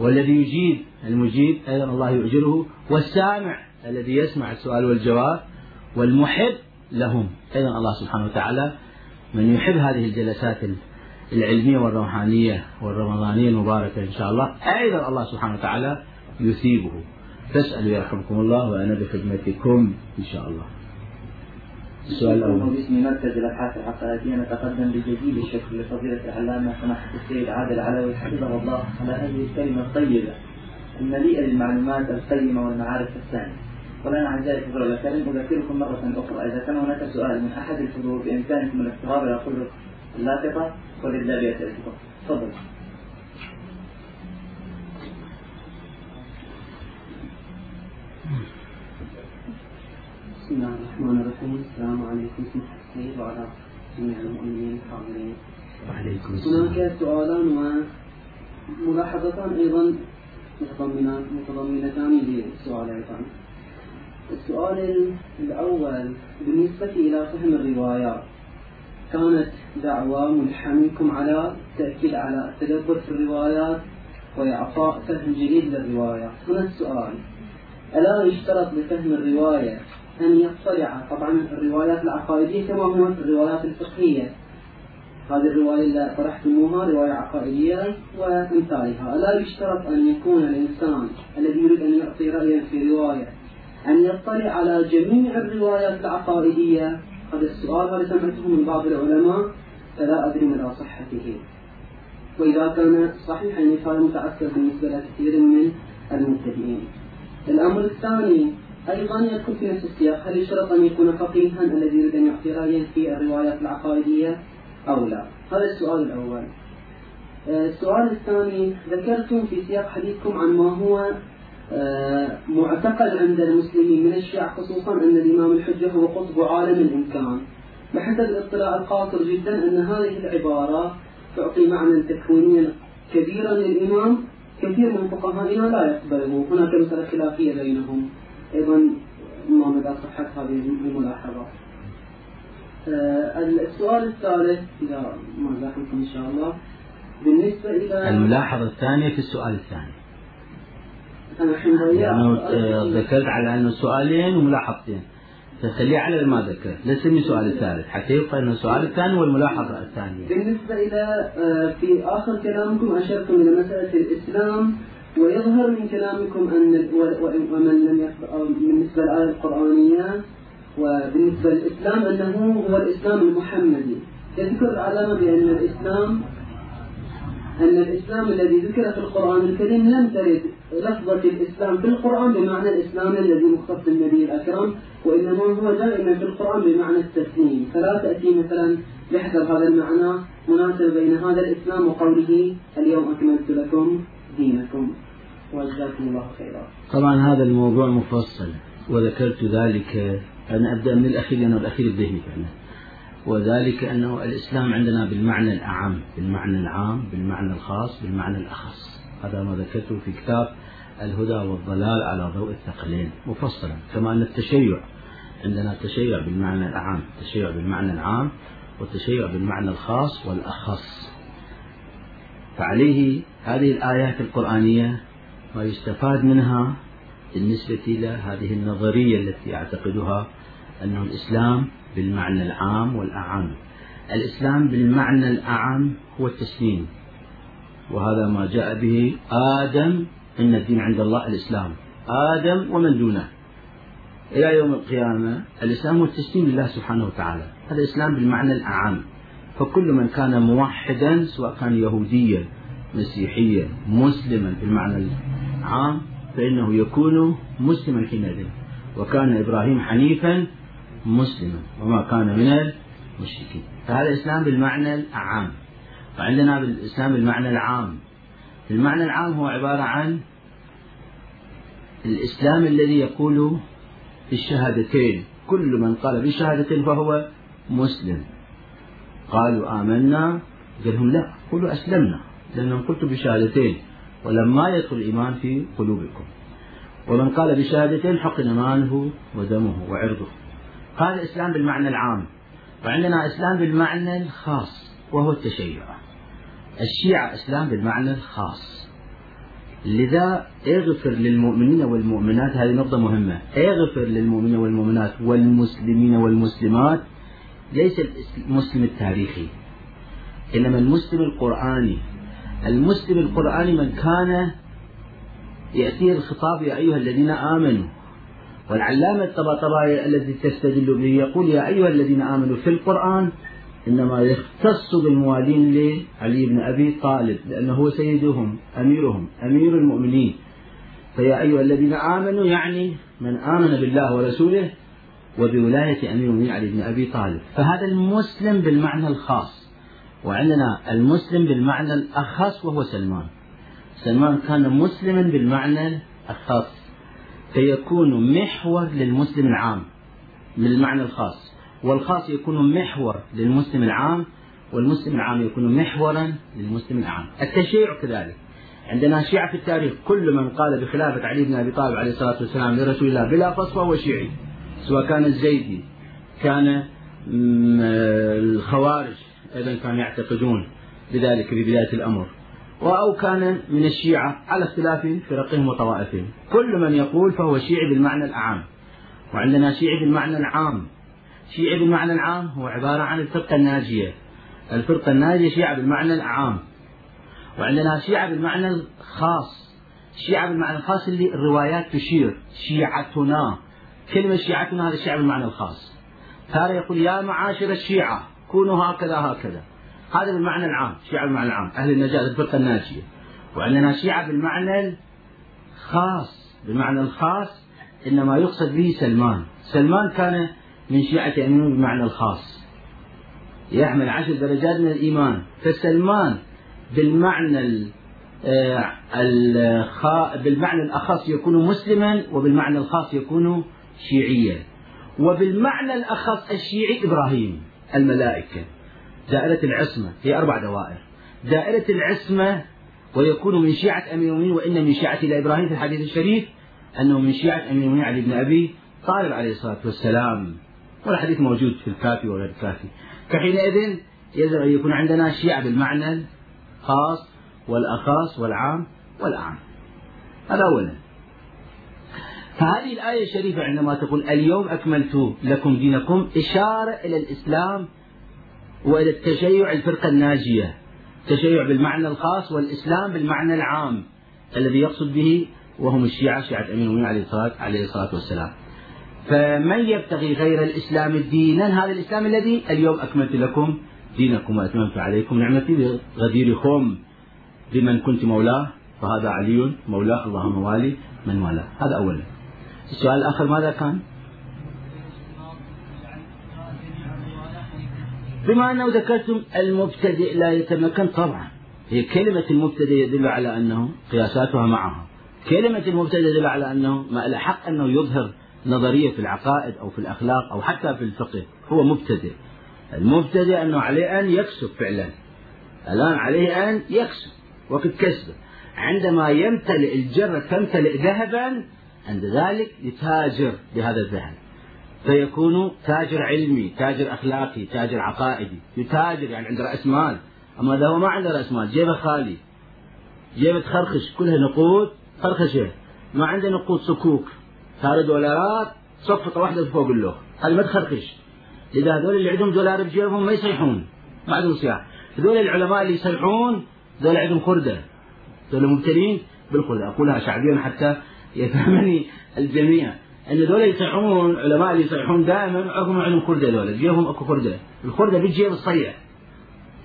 والذي يجيب المجيب أيضا الله يؤجره. والسامع الذي يسمع السؤال والجواب. والمحب لهم. أيضا الله سبحانه وتعالى من يحب هذه الجلسات العلمية والروحانية والرمضانية المباركة إن شاء الله. أيضا الله سبحانه وتعالى يثيبه. فاسألوا يرحمكم الله وأنا بخدمتكم إن شاء الله. السؤال الأول باسم مركز الأبحاث العقائدية نتقدم بجزيل الشكر لفضيلة العلامة سماحة السيد عادل علوي حفظه الله على هذه الكلمة الطيبة المليئة بالمعلومات القيمة والمعارف الثانية. ولنا عن ذلك فضل الكريم أذكركم مرة أخرى إذا كان هناك سؤال من أحد الحضور بإمكانكم الاقتراب إلى قدرة اللاقطة ولله بأسئلتكم تفضل. بسم الله الرحمن الرحيم السلام عليكم سماحة السيد وعلى جميع المؤمنين الحاضرين. وعليكم السلام. هناك سؤالان وملاحظتان أيضا متضمنتان للسؤال أيضا. السؤال الأول بالنسبة إلى فهم الروايات كانت دعوة ملحمكم على التأكيد على التدبر في الروايات وإعطاء فهم جديد للروايات هنا السؤال ألا يشترط لفهم الرواية أن يطلع. طبعا الروايات العقائدية كما هو الروايات الفقهية. هذه الرواية اللي طرحتموها رواية عقائدية وأمثالها ألا يشترط أن يكون الإنسان الذي يريد أن يعطي رأيا في رواية أن يطلع على جميع الروايات العقائدية. هذا السؤال هذا سمعته من بعض العلماء فلا أدري مدى صحته. وإذا كان صحيحا فهذا متعسر بالنسبة لكثير من المبتدئين. الأمر الثاني أيضا يدخل في نفس السياق هل يشترط أن يكون فقيها الذي يريد أن يعطي رأيا في الروايات العقائدية أو لا؟ هذا السؤال الأول. آه، السؤال الثاني ذكرتم في سياق حديثكم عن ما هو آه، معتقد عند المسلمين من الشيعة خصوصا أن الإمام الحجة هو قطب عالم الإمكان. بحسب الاطلاع القاصر جدا أن هذه العبارة تعطي معنى تكوينيا كبيرا للإمام كثير من فقهائنا لا يقبله. هناك مسألة خلافية بينهم. أيضا ما مدى صحة هذه الملاحظة. آه، السؤال الثالث إذا ما زاحمكم إن شاء الله. بالنسبة إلى الملاحظة الثانية في السؤال الثاني. أنا آه، ذكرت على أنه سؤالين وملاحظتين. فخليه على ما ذكرت. لا تسمي السؤال الثالث. حتى يبقى انه السؤال الثاني والملاحظه الثانية. بالنسبة إلى آه، في آخر كلامكم أشرتم إلى مسألة الإسلام. ويظهر من كلامكم أن ومن لم بالنسبة للآية القرآنية وبالنسبة للإسلام أنه هو الإسلام المحمدي. يذكر العلامة بأن الإسلام أن الإسلام الذي ذكر في القرآن الكريم لم ترد لفظة الإسلام في القرآن بمعنى الإسلام الذي مختص بالنبي الأكرم وإنما هو دائما في القرآن بمعنى التسليم. فلا تأتي مثلا بحسب هذا المعنى مناسب بين هذا الإسلام وقوله اليوم أكملت لكم دينكم. طبعا هذا الموضوع مفصل وذكرت ذلك أنا أبدأ من الأخير لأنه الأخير بذهني فعلا وذلك أنه الإسلام عندنا بالمعنى الأعم بالمعنى العام بالمعنى الخاص بالمعنى الأخص. هذا ما ذكرته في كتاب الهدى والضلال على ضوء الثقلين. مفصلا كما أن التشيع عندنا التشيع بالمعنى الأعم التشيع بالمعنى العام والتشيع بالمعنى الخاص والأخص. فعليه هذه الآيات القرآنية ما يستفاد منها بالنسبة إلى هذه النظرية التي أعتقدها أنه الإسلام بالمعنى العام والأعم. الإسلام بالمعنى الأعم هو التسليم وهذا ما جاء به آدم إن الدين عند الله الإسلام. آدم ومن دونه. إلى يوم القيامة الإسلام هو التسليم لله سبحانه وتعالى. هذا الإسلام بالمعنى الأعم. فكل من كان موحدا سواء كان يهوديا مسيحيا مسلما بالمعنى العام فإنه يكون مسلما حينئذ وكان إبراهيم حنيفا مسلما وما كان من المشركين. فهذا الإسلام بالمعنى الأعام وعندنا بالإسلام بالمعنى العام. المعنى العام هو عبارة عن الإسلام الذي يقول بالشهادتين. كل من قال بالشهادتين فهو مسلم. قالوا آمنا قال لهم لا قولوا أسلمنا لأنهم قلتوا بشهادتين. ولما يدخل الإيمان في قلوبكم. ومن قال بشهادتين حقن ماله ودمه وعرضه. هذا الإسلام بالمعنى العام. وعندنا إسلام بالمعنى الخاص وهو التشيع. الشيعة إسلام بالمعنى الخاص. لذا اغفر للمؤمنين والمؤمنات هذه نقطة مهمة. اغفر للمؤمنين والمؤمنات والمسلمين والمسلمات. ليس المسلم التاريخي. إنما المسلم القرآني المسلم القرآني من كان يأتيه الخطاب يا أيها الذين آمنوا والعلامة الطباطبائي الذي تستدل به يقول يا أيها الذين آمنوا في القرآن إنما يختص بالموالين لعلي بن أبي طالب لأنه هو سيدهم أميرهم أمير المؤمنين. فيا أيها الذين آمنوا يعني من آمن بالله ورسوله وبولاية أمير المؤمنين علي بن أبي طالب. فهذا المسلم بالمعنى الخاص. وعندنا المسلم بالمعنى الأخص وهو سلمان. سلمان كان مسلما بالمعنى الخاص فيكون محور للمسلم العام من المعنى الخاص والخاص يكون محور للمسلم العام والمسلم العام يكون محورا للمسلم العام. التشيع كذلك. عندنا شيعة في التاريخ كل من قال بخلافة علي بن أبي طالب عليه الصلاة والسلام لرسول الله بلا فصل فهو شيعي سواء كان الزيدي كان الخوارج أيضا كانوا يعتقدون بذلك في بداية الأمر. أو كان من الشيعة على اختلاف فرقهم وطوائفهم. كل من يقول فهو شيعي بالمعنى الأعام وعندنا شيعي بالمعنى العام. شيعي بالمعنى العام هو عبارة عن الفرقة الناجية. الفرقة الناجية شيعة بالمعنى الأعام وعندنا شيعة بالمعنى الخاص. شيعة بالمعنى الخاص اللي الروايات تشير. شيعتنا. كلمة شيعتنا هذا الشيعة بالمعنى الخاص. تارة يقول يا معاشر الشيعة. كونوا هكذا هكذا. هذا بالمعنى العام شيعة بالمعنى العام. أهل النجاة الفرقة الناجية. وعندنا شيعة بالمعنى الخاص بالمعنى الخاص إنما يقصد به سلمان. سلمان كان من شيعة أمين بالمعنى الخاص. يحمل عشر درجات من الإيمان. فسلمان بالمعنى آه،. بالمعنى الأخص يكون مسلما وبالمعنى الخاص يكون شيعيا. وبالمعنى الأخص الشيعي إبراهيم. الملائكة. دائرة العصمة هي أربع دوائر. دائرة العصمة ويكون من شيعة أمير المؤمنين وإن من شيعة إلى إبراهيم في الحديث الشريف أنه من شيعة أمير المؤمنين علي بن أبي طالب عليه الصلاة والسلام. والحديث موجود في الكافي وغير الكافي. فحينئذ يكون عندنا شيعة بالمعنى الخاص والأخاص والعام والأعم. هذا أولا. فهذه الآية الشريفة عندما تقول اليوم أكملت لكم دينكم إشارة إلى الإسلام وإلى التشيع الفرقة الناجية. التشيع بالمعنى الخاص والإسلام بالمعنى العام الذي يقصد به وهم الشيعة شيعة أمين عليه الصلاة عليه الصلاة والسلام. فمن يبتغي غير الإسلام دينا هذا الإسلام الذي اليوم أكملت لكم دينكم وأتممت عليكم نعمتي بغديركم بمن كنت مولاه فهذا علي مولاه اللهم والي من والاه. هذا أولا. السؤال الآخر ماذا كان؟ بما أنه ذكرتم المبتدئ لا يتمكن طبعا هي كلمة المبتدئ يدل على أنه قياساتها معها كلمة المبتدئ يدل على أنه ما الأحق أنه يظهر نظرية في العقائد أو في الأخلاق أو حتى في الفقه هو مبتدئ. المبتدئ أنه عليه أن يكسب فعلا. الآن عليه أن يكسب وقت كسبه عندما يمتلئ الجرة تمتلئ ذهبا عند ذلك يتاجر بهذا الذهب فيكون تاجر علمي تاجر أخلاقي تاجر عقائدي يتاجر يعني عنده رأس مال. أما إذا هو ما عنده رأس مال جيبه خالي جيبه تخرخش كلها نقود خرخشة ما عنده نقود صكوك. صار دولارات صفقة واحدة فوق اللوح. هذه ما تخرخش. لذا هذول اللي عندهم دولار بجيبهم ما يصيحون ما عندهم صياح هذول العلماء اللي يصيحون هذول عندهم خردة. هذول مبتلين بالخردة. أقولها شعبيا حتى يفهمني الجميع أن ذولا يصيحون علماء اللي يصيحون دائما عقبهم عندهم خرده ذولا جيبهم أكو خرده الخرده بالجيب الصيح.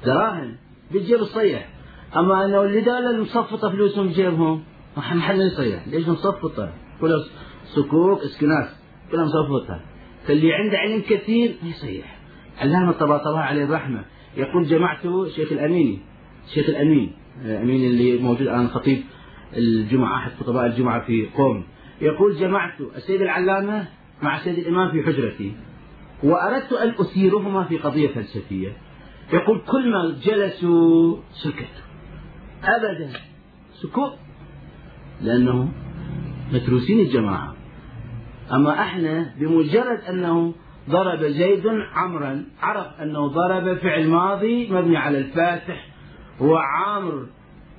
دراهم بالجيب الصيح. أما أنه اللي ذولا المصفطه فلوسهم بجيبهم ما حد يصيح. ليش مصفطة؟ كلها صكوك اسكناس كلها مصفطة. فاللي عنده علم كثير ما يصيح. علامة الطباطبائي عليه الرحمة. يقول جمعته شيخ الأميني. شيخ الأمين. الأمين اللي موجود الآن خطيب. الجمعة أحد خطباء الجمعة في قوم. يقول جمعت السيد العلامة مع السيد الإمام في حجرتي وأردت أن أثيرهما في قضية فلسفية. يقول كل ما جلسوا سكتوا. أبدا. سكوت. لأنه متروسين الجماعة. أما إحنا بمجرد أنه ضرب زيد عمرا عرف أنه ضرب فعل ماضي مبني على الفاتح وعامر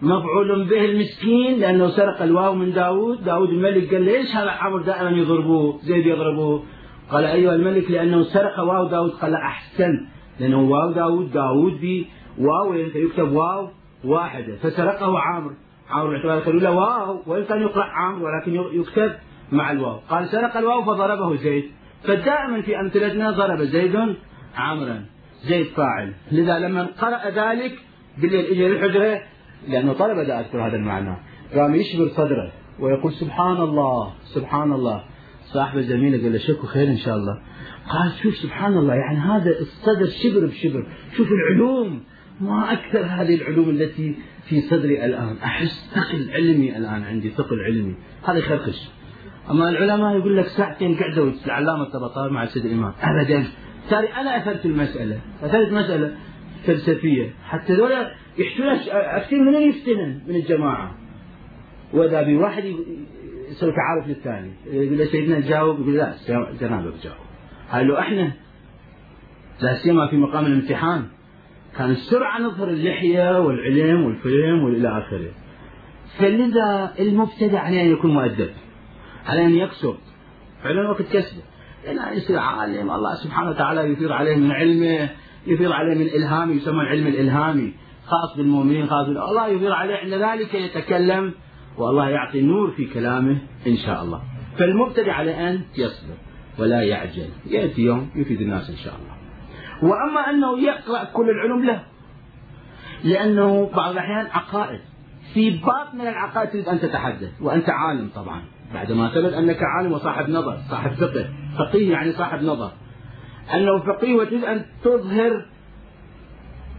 مفعول به المسكين لأنه سرق الواو من داود. داود الملك قال ليش هذا عمر دائما يضربوه؟ زيد يضربوه. قال أيها الملك لأنه سرق واو داود. قال أحسن لأنه واو داود داود بي واو يكتب واو واحدة. فسرقه عامر. باعتبار قالوا له واو وإن كان يقرأ عامر ولكن يكتب مع الواو. قال سرق الواو فضربه زيد. فدائما في أمثلتنا ضرب زيد عمرا زيد فاعل. لذا لما قرأ ذلك بالليل اجى للحجرة لأنه طلب أن أذكر هذا المعنى. قام يشبر صدره ويقول سبحان الله سبحان الله. صاحب الزميل قال له شكو خير إن شاء الله. قال شوف سبحان الله يعني هذا الصدر شبر بشبر. شوف العلوم ما أكثر هذه العلوم التي في صدري الآن. أحس ثقل علمي الآن عندي ثقل علمي. هذا يخرخش. أما العلماء يقول لك ساعتين قعدوا العلامة الطبطار مع سيد الإمام. أبدا. تالي أنا أثرت المسألة. أثرت مسألة. فلسفية. حتى ذولا يحتون أفتن من يفتنن من الجماعة. وإذا بواحد يسوي تعارف للثاني. يقول له سيدنا جاوب يقول لا جنابك جاوب. قال له إحنا لا سيما في مقام الامتحان كان السرعة نظهر اللحية والعلم والفهم والى آخره. فلذا المبتدع عليه أن يكون مؤدب على أن يكسب فعلا وقت كسبه. لأن يصير عالم الله سبحانه وتعالى يثير عليه من علمه يثير عليه من إلهامه يسمى العلم الإلهامي خاص بالمؤمنين خاص بالله الله يثير عليه عند ذلك يتكلم والله يعطي نور في كلامه إن شاء الله. فالمبتدع على أن يصبر ولا يعجل. يأتي يوم يفيد الناس إن شاء الله. وأما أنه يقرأ كل العلوم له لأنه بعض الأحيان عقائد. في باب من العقائد تريد أن تتحدث وأنت عالم طبعا. بعدما ثبت أنك عالم وصاحب نظر صاحب فقه. فقيه يعني صاحب نظر. أنه فقيه وتريد أن تظهر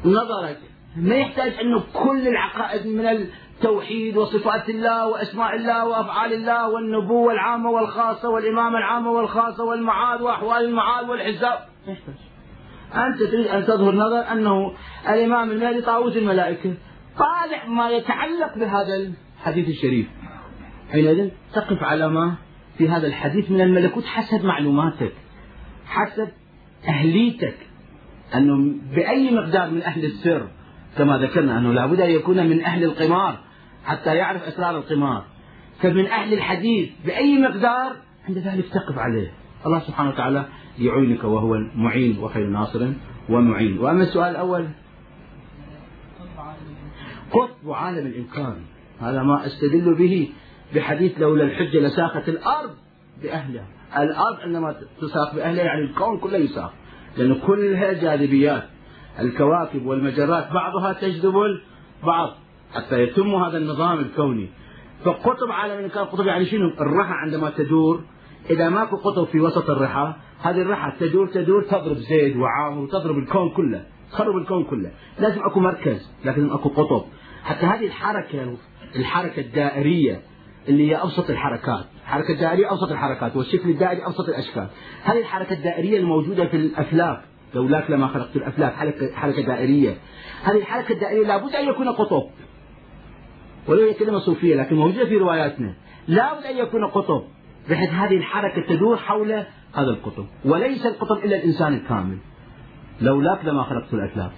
نظرك. ما يحتاج أنه كل العقائد من التوحيد وصفات الله وأسماء الله وأفعال الله والنبوة العامة والخاصة والإمامة العامة والخاصة والمعاد وأحوال المعاد والحساب. ما يحتاج. أنت تريد أن تظهر نظر أنه الإمام المهدي طاووس الملائكة. طالع ما يتعلق بهذا الحديث الشريف. حينئذ تقف على ما في هذا الحديث من الملكوت حسب معلوماتك. حسب أهليتك أنه بأي مقدار من أهل السر كما ذكرنا أنه لابد أن يكون من أهل القمار حتى يعرف أسرار القمار. فمن أهل الحديث بأي مقدار عند ذلك تقف عليه. الله سبحانه وتعالى يعينك وهو المعين وخير ناصر ومعين. وأما السؤال الأول؟ قطب عالم الإمكان. هذا ما أستدل به بحديث لولا الحجة لساقت الأرض بأهلها. الأرض عندما تساق بأهلها يعني الكون كله يساق لأن كلها جاذبيات الكواكب والمجرات بعضها تجذب البعض حتى يتم هذا النظام الكوني. فقطب عالم الإمكان قطب يعني شنو؟ الرحى عندما تدور إذا ماكو قطب في وسط الرحى هذه الرحى تدور تدور تضرب زيد وعامر وتضرب الكون كله تخرب الكون كله. لازم أكو مركز لازم أكو قطب. حتى هذه الحركة الحركة الدائرية اللي هي أبسط الحركات الحركة الدائرية أبسط الحركات والشكل الدائري أبسط الأشكال. هذه الحركة الدائرية الموجودة في الأفلاك؟ لولاك لما خلقت الأفلاك حركة, حركة دائرية. هذه الحركة الدائرية لابد أن يكون قطب؟ ولو هي كلمة صوفية لكن موجودة في رواياتنا. لابد أن يكون قطب. بحيث هذه الحركة تدور حول هذا القطب. وليس القطب إلا الإنسان الكامل. لولاك لما خلقت الأفلاك.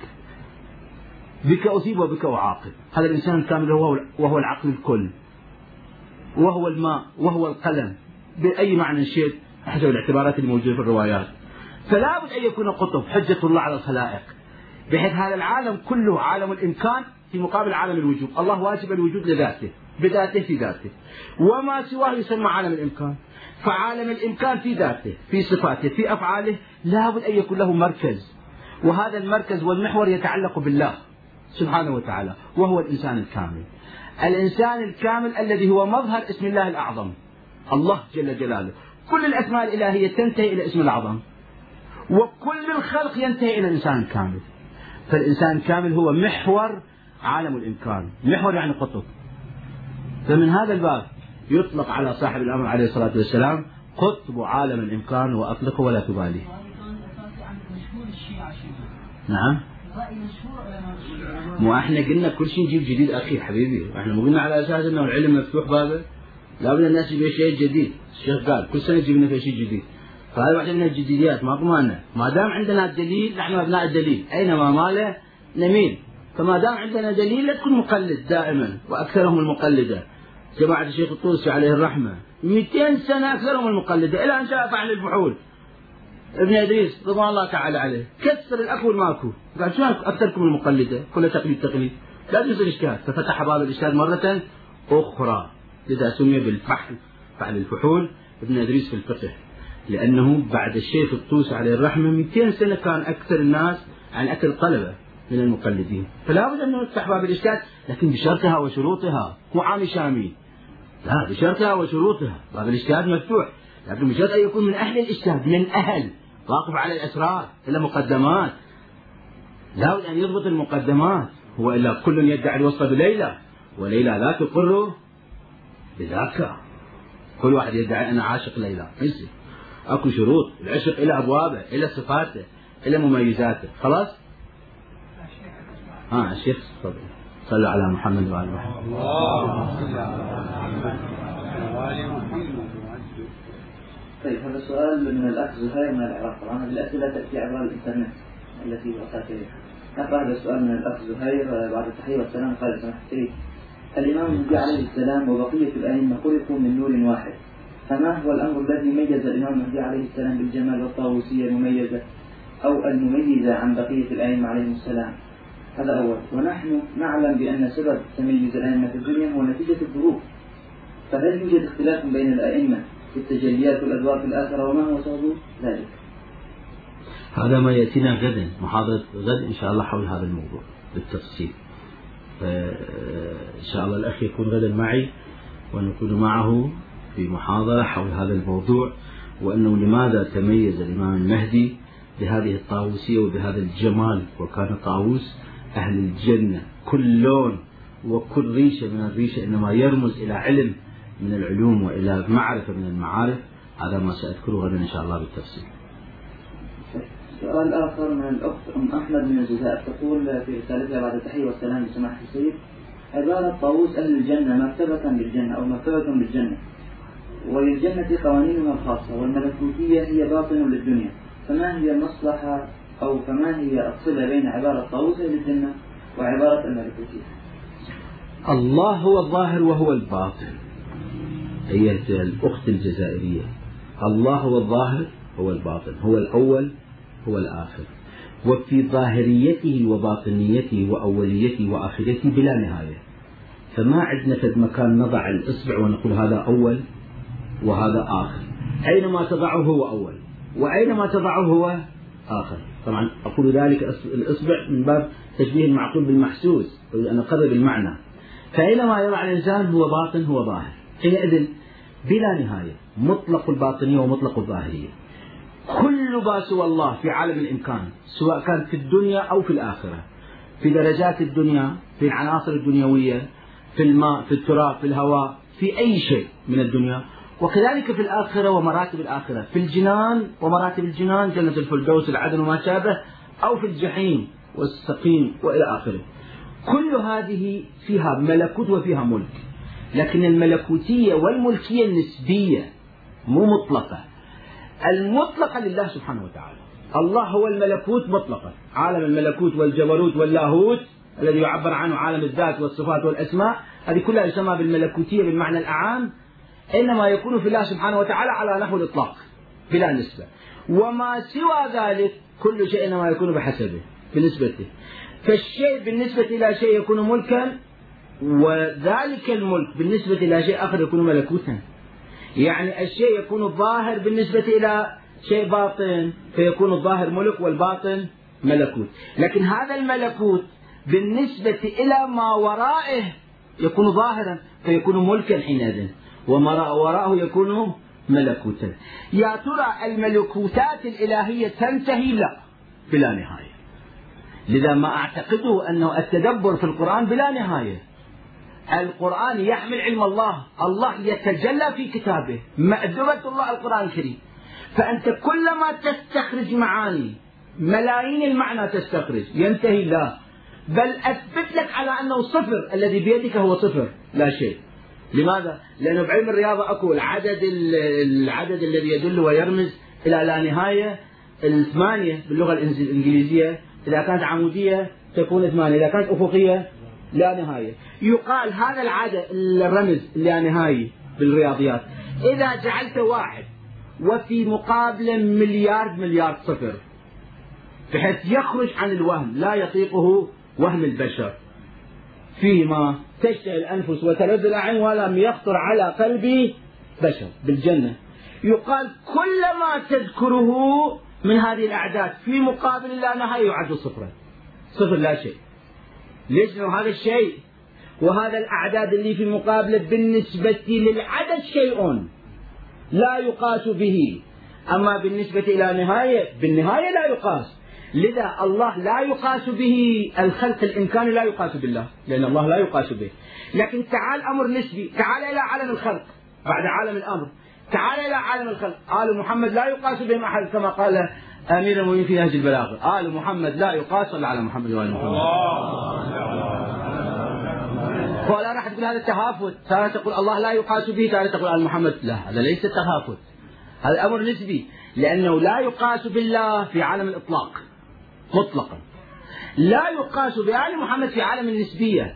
بك أصيب وبك أعاقب. هذا الإنسان الكامل هو وهو العقل الكل. وهو الماء وهو القلم. بأي معنى شئت؟ حسب الاعتبارات الموجودة في الروايات. فلا بد أن يكون قطب حجة الله على الخلائق. بحيث هذا العالم كله عالم الإمكان في مقابل عالم الوجود. الله واجب الوجود لذاته بذاته في ذاته. وما سواه يسمى عالم الإمكان. فعالم الإمكان في ذاته في صفاته في أفعاله لابد أن يكون له مركز. وهذا المركز والمحور يتعلق بالله سبحانه وتعالى وهو الإنسان الكامل. الإنسان الكامل الذي هو مظهر اسم الله الأعظم. الله جل جلاله. كل الأسماء الإلهية تنتهي إلى اسم الأعظم. وكل الخلق ينتهي إلى الإنسان الكامل فالإنسان الكامل هو محور عالم الإمكان. محور يعني قطب. فمن هذا الباب يطلق على صاحب الأمر عليه الصلاة والسلام قطب عالم الإمكان وأطلقه ولا تبالي. نعم. مو إحنا قلنا كل شيء نجيب جديد أخي حبيبي. إحنا مو قلنا على أساس إنه العلم مفتوح بابه. لابد الناس يجيب شيء جديد. الشيخ قال كل سنة يجيب لنا شيء جديد. فهذا واحدة من الجديديات ما مانع ما دام عندنا الدليل نحن أبناء الدليل. أينما ماله؟ نميل. فما دام عندنا دليل لا تكون مقلد دائما وأكثرهم المقلدة. جماعة الشيخ الطوسي عليه الرحمة 200 سنة أكثرهم المقلدة. إلى أن جاء فعل البحول. ابن إدريس رضوان الله تعالى عليه. كسر الأكل ماكو. قال شو أكثركم المقلدة؟ كلها تقليد تقليد. لا يصير اشكال ففتح باب الإشكال مرة أخرى. لذا سمي بالفحل فحل الفحول ابن إدريس في الفقه. لأنه بعد الشيخ الطوسي عليه الرحمة 200 سنة كان أكثر الناس عن أكثر الطلبه من المقلدين. فلا بد أن نفتح باب الإشكال لكن بشرطها وشروطها. مو عامي شامي. لا بشرطها وشروطها. باب الإشكال مفتوح لكن بشرط أن يكون من أهل الإشكال من أهل واقف على الإسرار إلا مقدمات. لابد أن يضبط المقدمات. هو إلا كل يدعي الوصف بليلى وليلى لا تقر بذاك. كل واحد يدعي أنا عاشق ليلى. يصير أكو شروط. العشق إلى أبوابه إلى صفاته إلى مميزاته. خلاص؟ ها الشيخ تفضل صلوا على محمد وعلى محمد. محمد. طيب هذا سؤال من الأخ زهير من العراق. طبعا هذه الأسئلة تأتي عبر الإنترنت التي وصلت إليها نقرأ هذا السؤال من الأخ زهير بعد التحية والسلام. قال سماحة السيد الإمام المهدي عليه السلام وبقية الأئمة خلقوا من نور واحد. فما هو الأمر الذي ميز الإمام المهدي عليه السلام بالجمال والطاووسية المميزة أو المميزة عن بقية الأئمة عليهم السلام؟ هذا أول. ونحن نعلم بأن سبب تميز الأئمة في الدنيا هو نتيجة الظروف. فهل يوجد اختلاف بين الأئمة في التجليات والأدوار في الآخرة وما هو سبب ذلك. هذا ما يأتينا غدا محاضرة غد إن شاء الله حول هذا الموضوع بالتفصيل. إن شاء الله الأخ يكون غدا معي ونكون معه في محاضرة حول هذا الموضوع وأنه لماذا تميز الإمام المهدي بهذه الطاووسية وبهذا الجمال؟ وكان طاووس أهل الجنة كل لون وكل ريشة من الريشة إنما يرمز إلى علم من العلوم وإلى معرفة من المعارف هذا ما سأذكره غدا إن شاء الله بالتفصيل. سؤال آخر من الأخت أم أحمد من الجزائر تقول في رسالتها بعد التحية والسلام لسماحة السيد عبارة طاووس أهل الجنة مرتبة بالجنة أو مرتبة بالجنة وللجنة قوانينها الخاصة والملكوتية هي باطن للدنيا فما هي المصلحة أو فما هي الصلة بين عبارة طاووس أهل الجنة وعبارة الملكوتية؟ الله هو الظاهر وهو الباطن. أيتها الأخت الجزائرية. الله هو الظاهر هو الباطن هو الأول هو الآخر. وفي ظاهريته وباطنيته وأوليته وآخرته بلا نهاية. فما عندنا في مكان نضع الإصبع ونقول هذا أول وهذا آخر. أينما تضعه هو أول وأينما تضعه هو آخر. طبعا أقول ذلك الإصبع من باب تشبيه المعقول بالمحسوس أن أقرب المعنى فأينما يضع الإنسان هو باطن هو ظاهر. حينئذ بلا نهاية مطلق الباطنية ومطلق الظاهرية. كل ما سوى الله في عالم الإمكان سواء كان في الدنيا أو في الآخرة في درجات الدنيا في العناصر الدنيوية في الماء في التراب في الهواء في أي شيء من الدنيا. وكذلك في الآخرة ومراتب الآخرة في الجنان ومراتب الجنان جنة الفردوس العدن وما شابه أو في الجحيم والسقيم وإلى آخره. كل هذه فيها ملكوت وفيها ملك. لكن الملكوتية والملكية النسبية مو مطلقة. المطلقة لله سبحانه وتعالى. الله هو الملكوت مطلقا. عالم الملكوت والجبروت واللاهوت الذي يعبر عنه عالم الذات والصفات والأسماء هذه كلها يسمى بالملكوتية بالمعنى الأعام. إنما يكون في الله سبحانه وتعالى على نحو الإطلاق بلا نسبة. وما سوى ذلك كل شيء إنما يكون بحسبه بنسبته. فالشيء بالنسبة إلى شيء يكون ملكا وذلك الملك بالنسبة إلى شيء آخر يكون ملكوتا. يعني الشيء يكون ظاهر بالنسبة إلى شيء باطن فيكون الظاهر ملك والباطن ملكوت. لكن هذا الملكوت بالنسبة إلى ما ورائه يكون ظاهرا فيكون ملكا حينئذ. وما وراءه يكون ملكوتا. يا ترى الملكوتات الإلهية تنتهي؟ لا بلا نهاية. لذا ما أعتقده أنه التدبر في القرآن بلا نهاية. القرآن يحمل علم الله. الله يتجلى في كتابه. مأدبة الله القرآن الكريم. فأنت كلما تستخرج معاني ملايين المعنى تستخرج. ينتهي لا. بل أثبت لك على أنه صفر الذي بيدك هو صفر. لا شيء. لماذا؟ لأنه بعلم الرياضة أكو العدد العدد الذي يدل ويرمز إلى لا نهاية. الثمانية باللغة الإنجليزية إذا كانت عمودية تكون ثمانية إذا كانت أفقية لا نهاية. يقال هذا العدد الرمز لا نهاية بالرياضيات. إذا جعلت واحد وفي مقابله مليار مليار صفر بحيث يخرج عن الوهم لا يطيقه وهم البشر. فيما تشتهي الأنفس وتلذ الأعين ولم يخطر على قلبي بشر بالجنة. يقال كل ما تذكره من هذه الأعداد في مقابل لا نهاية يعد صفرا. صفر لا شيء. ليش هذا الشيء. وهذا الأعداد اللي في مقابله بالنسبة للعدد شيء لا يقاس به. أما بالنسبة إلى نهاية بالنهاية لا يقاس. لذا الله لا يقاس به الخلق الإمكاني لا يقاس بالله لأن الله لا يقاس به. لكن تعال أمر نسبي تعال إلى عالم الخلق. بعد عالم الأمر تعال إلى عالم الخلق. آل محمد لا يقاس بهم أحد كما قال أمير المؤمنين في نهج البلاغة. آل محمد لا يقاس إلا على محمد وآل محمد. ولا راح تقول هذا التهافت. تارة تقول الله لا يقاس به تارة تقول آل محمد. لا هذا ليس تهافت. هذا أمر نسبي لأنه لا يقاس بالله في عالم الإطلاق. مطلقا. لا يقاس بآل محمد في عالم النسبية.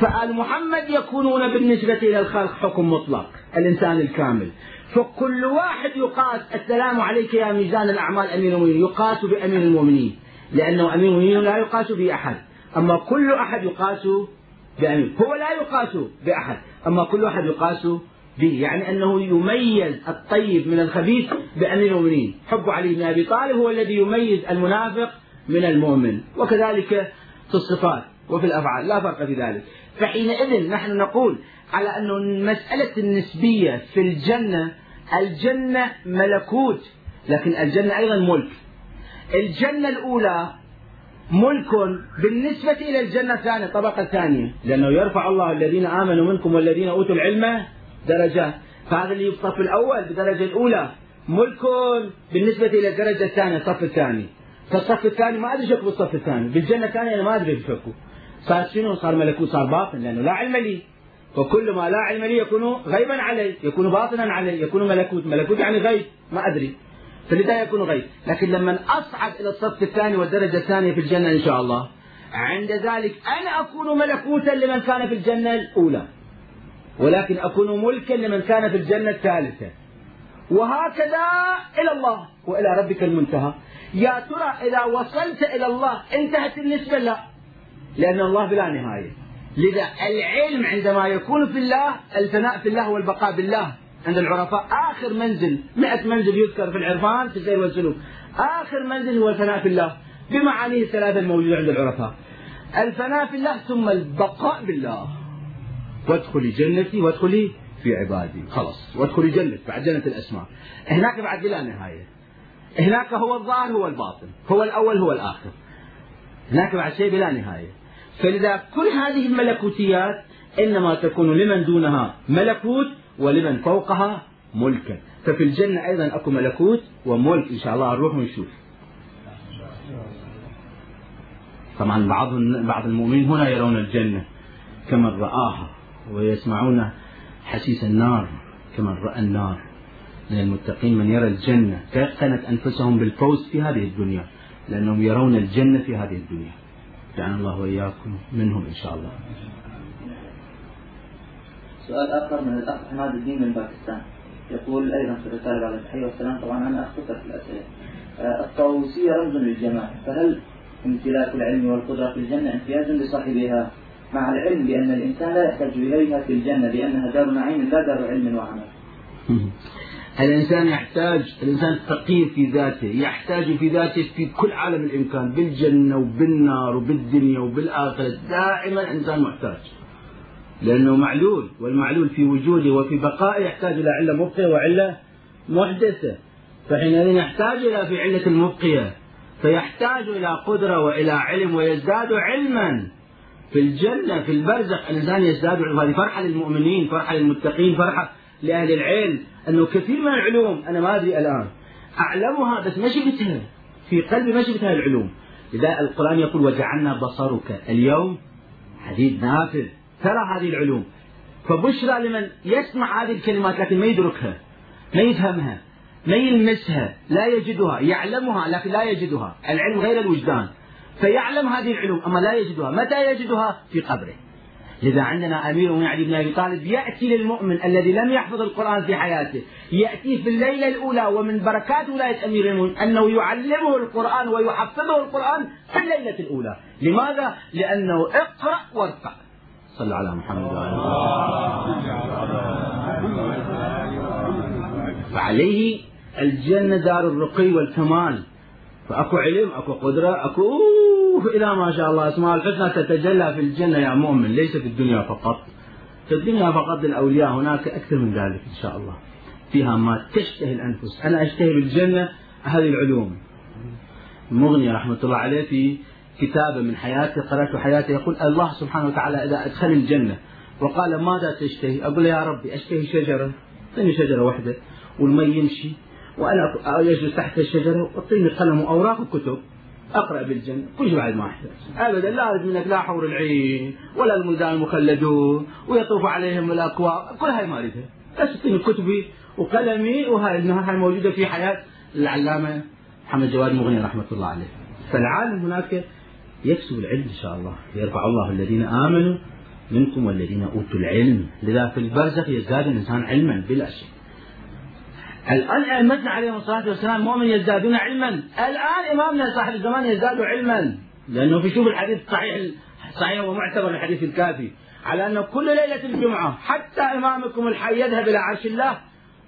فآل محمد يكونون بالنسبة إلى الخلق حكم مطلق الإنسان الكامل. فكل واحد يقاس السلام عليك يا ميزان الأعمال أمير المؤمنين. يقاس بأمير المؤمنين. لأنه أمير المؤمنين لا يقاس به أحد. أما كل أحد يقاس بأمير هو لا يقاس بأحد أما كل واحد يقاس به. يعني أنه يميز الطيب من الخبيث بأمير المؤمنين. حب علي بن أبي طالب هو الذي يميز المنافق من المؤمن. وكذلك في الصفات وفي الأفعال. لا فرق في ذلك. فحينئذ نحن نقول على أن مسألة النسبية في الجنة الجنة ملكوت لكن الجنة أيضا ملك. الجنة الأولى ملك بالنسبة إلى الجنة الثانية طبقة ثانية. لأنه يرفع الله الذين آمنوا منكم والذين أوتوا العلم درجات. فهذا اللي في الصف الأول بالدرجة الأولى ملك بالنسبة إلى الدرجة الثانية الصف الثاني. فالصف الثاني ما أدري شكو بالصف الثاني. بالجنة الثانية أنا ما أدري شكو صار شنو؟ صار ملكوت صار باطن لأنه لا علم لي. وكل ما لا علم لي يكون غيبا علي يكون باطنا علي يكون ملكوت. ملكوت يعني غيب ما أدري. فلذا يكون غيب. لكن لما أصعد إلى الصف الثاني والدرجة الثانية في الجنة إن شاء الله عند ذلك أنا أكون ملكوتا لمن كان في الجنة الأولى. ولكن أكون ملكا لمن كان في الجنة الثالثة. وهكذا إلى الله وإلى ربك المنتهى. يا ترى إذا وصلت إلى الله انتهت النسبة لا؟ لأن الله بلا نهاية. لذا العلم عندما يكون في الله الفناء في الله والبقاء بالله. عند العرفاء آخر منزل مئة منزل يذكر في العرفان في السير والسلوك. آخر منزل هو الفناء في الله بمعانيه الثلاثة الموجودة عند العرفاء. الفناء في الله ثم البقاء بالله. وادخلي جنتي وادخلي في عبادي. خلاص وادخلي جنة بعد جنة الأسماء. هناك بعد بلا نهاية. هناك هو الظاهر هو الباطن. هو الأول هو الآخر. هناك بعد شيء بلا نهاية. فلذا كل هذه الملكوتيات إنما تكون لمن دونها ملكوت ولمن فوقها ملكا. ففي الجنة أيضا أكو ملكوت وملك إن شاء الله نروح ونشوف طبعا بعض بعض المؤمنين هنا يرون الجنة كمن رآها ويسمعون حسيس النار كمن رأى النار. من المتقين من يرى الجنة تيقنت أنفسهم بالفوز في هذه الدنيا لأنهم يرون الجنة في هذه الدنيا. جعلنا الله وإياكم. منهم إن شاء الله. سؤال آخر من الأخ حماد الدين من باكستان. يقول أيضا في الرسالة بعد التحية والسلام طبعا أنا أختصر في الأسئلة. آه، الطاووسية رمز للجمال فهل امتلاك العلم والقدرة في الجنة امتياز لصاحبها؟ مع العلم بأن الإنسان لا يحتاج إليها في الجنة لأنها دار نعيم لا دار علم وعمل. الإنسان يحتاج الإنسان فقير في ذاته يحتاج في ذاته في كل عالم الإمكان بالجنة وبالنار وبالدنيا وبالآخرة دائما إنسان محتاج. لأنه معلول والمعلول في وجوده وفي بقائه يحتاج إلى علة مبقية وعلة محدثة. فحينئذ يحتاج إلى في علة المبقية فيحتاج إلى قدرة وإلى علم ويزداد علما. في الجنة في البرزخ الإنسان يزداد هذه فرحة للمؤمنين فرحة للمتقين فرحة لأهل العلم أنه كثير من العلوم أنا ما أدري الآن. أعلمها بس ما شفتها. في قلبي ما شفتها العلوم. لذا القرآن يقول وجعلنا بصرك اليوم حديد نافذ. ترى هذه العلوم. فبشرى لمن يسمع هذه الكلمات لكن ما يدركها ما يفهمها ما يلمسها لا يجدها. يعلمها لكن لا يجدها. العلم غير الوجدان. فيعلم هذه العلوم أما لا يجدها. متى يجدها؟ في قبره. لذا عندنا أمير من علي بن أبي طالب يأتي للمؤمن الذي لم يحفظ القرآن في حياته، يأتي في الليلة الأولى ومن بركات ولاية أمير المؤمنين أنه يعلمه القرآن ويحفظه القرآن في الليلة الأولى، لماذا؟ لأنه اقرأ وارقع. صلى على محمد وعلى فعليه الجنة دار الرقي والكمال فأكو علم أكو قدرة أكو إلى ما شاء الله. اسماء الحسنى تتجلى في الجنة يا مؤمن ليس في الدنيا فقط. في الدنيا فقط للاولياء هناك أكثر من ذلك إن شاء الله. فيها ما تشتهي الأنفس. أنا أشتهي بالجنة هذه العلوم. المغني رحمة الله عليه في كتابه من حياته قرات حياته يقول الله سبحانه وتعالى إذا ادخلني الجنة وقال ماذا تشتهي؟ أقول يا ربي أشتهي شجرة. أعطيني شجرة واحدة والمي يمشي وأنا أجلس تحت الشجرة وأعطيني قلم وأوراق وكتب. أقرأ بالجنة. كل بعد ما احتاج ابدا لا أريد منك لا حور العين ولا الملدان المخلدون ويطوف عليهم الأكواب. كل هاي ما أريدها. بس اعطيني كتبي وقلمي وهاي هاي موجودة في حياة العلامة محمد جواد مغني رحمة الله عليه. فالعالم هناك يكسب العلم إن شاء الله. يرفع الله الذين آمنوا منكم والذين أوتوا العلم. لذا في البرزخ يزداد الإنسان علما بلا شك. الآن أئمتنا عليهم الصلاة والسلام مؤمن يزدادون علما. الآن إمامنا صاحب الزمان يزداد علما. لأنه في شوف الحديث الصحيح صحيح ومعتبر الحديث الكافي. على أن كل ليلة الجمعة حتى إمامكم الحي يذهب إلى عرش الله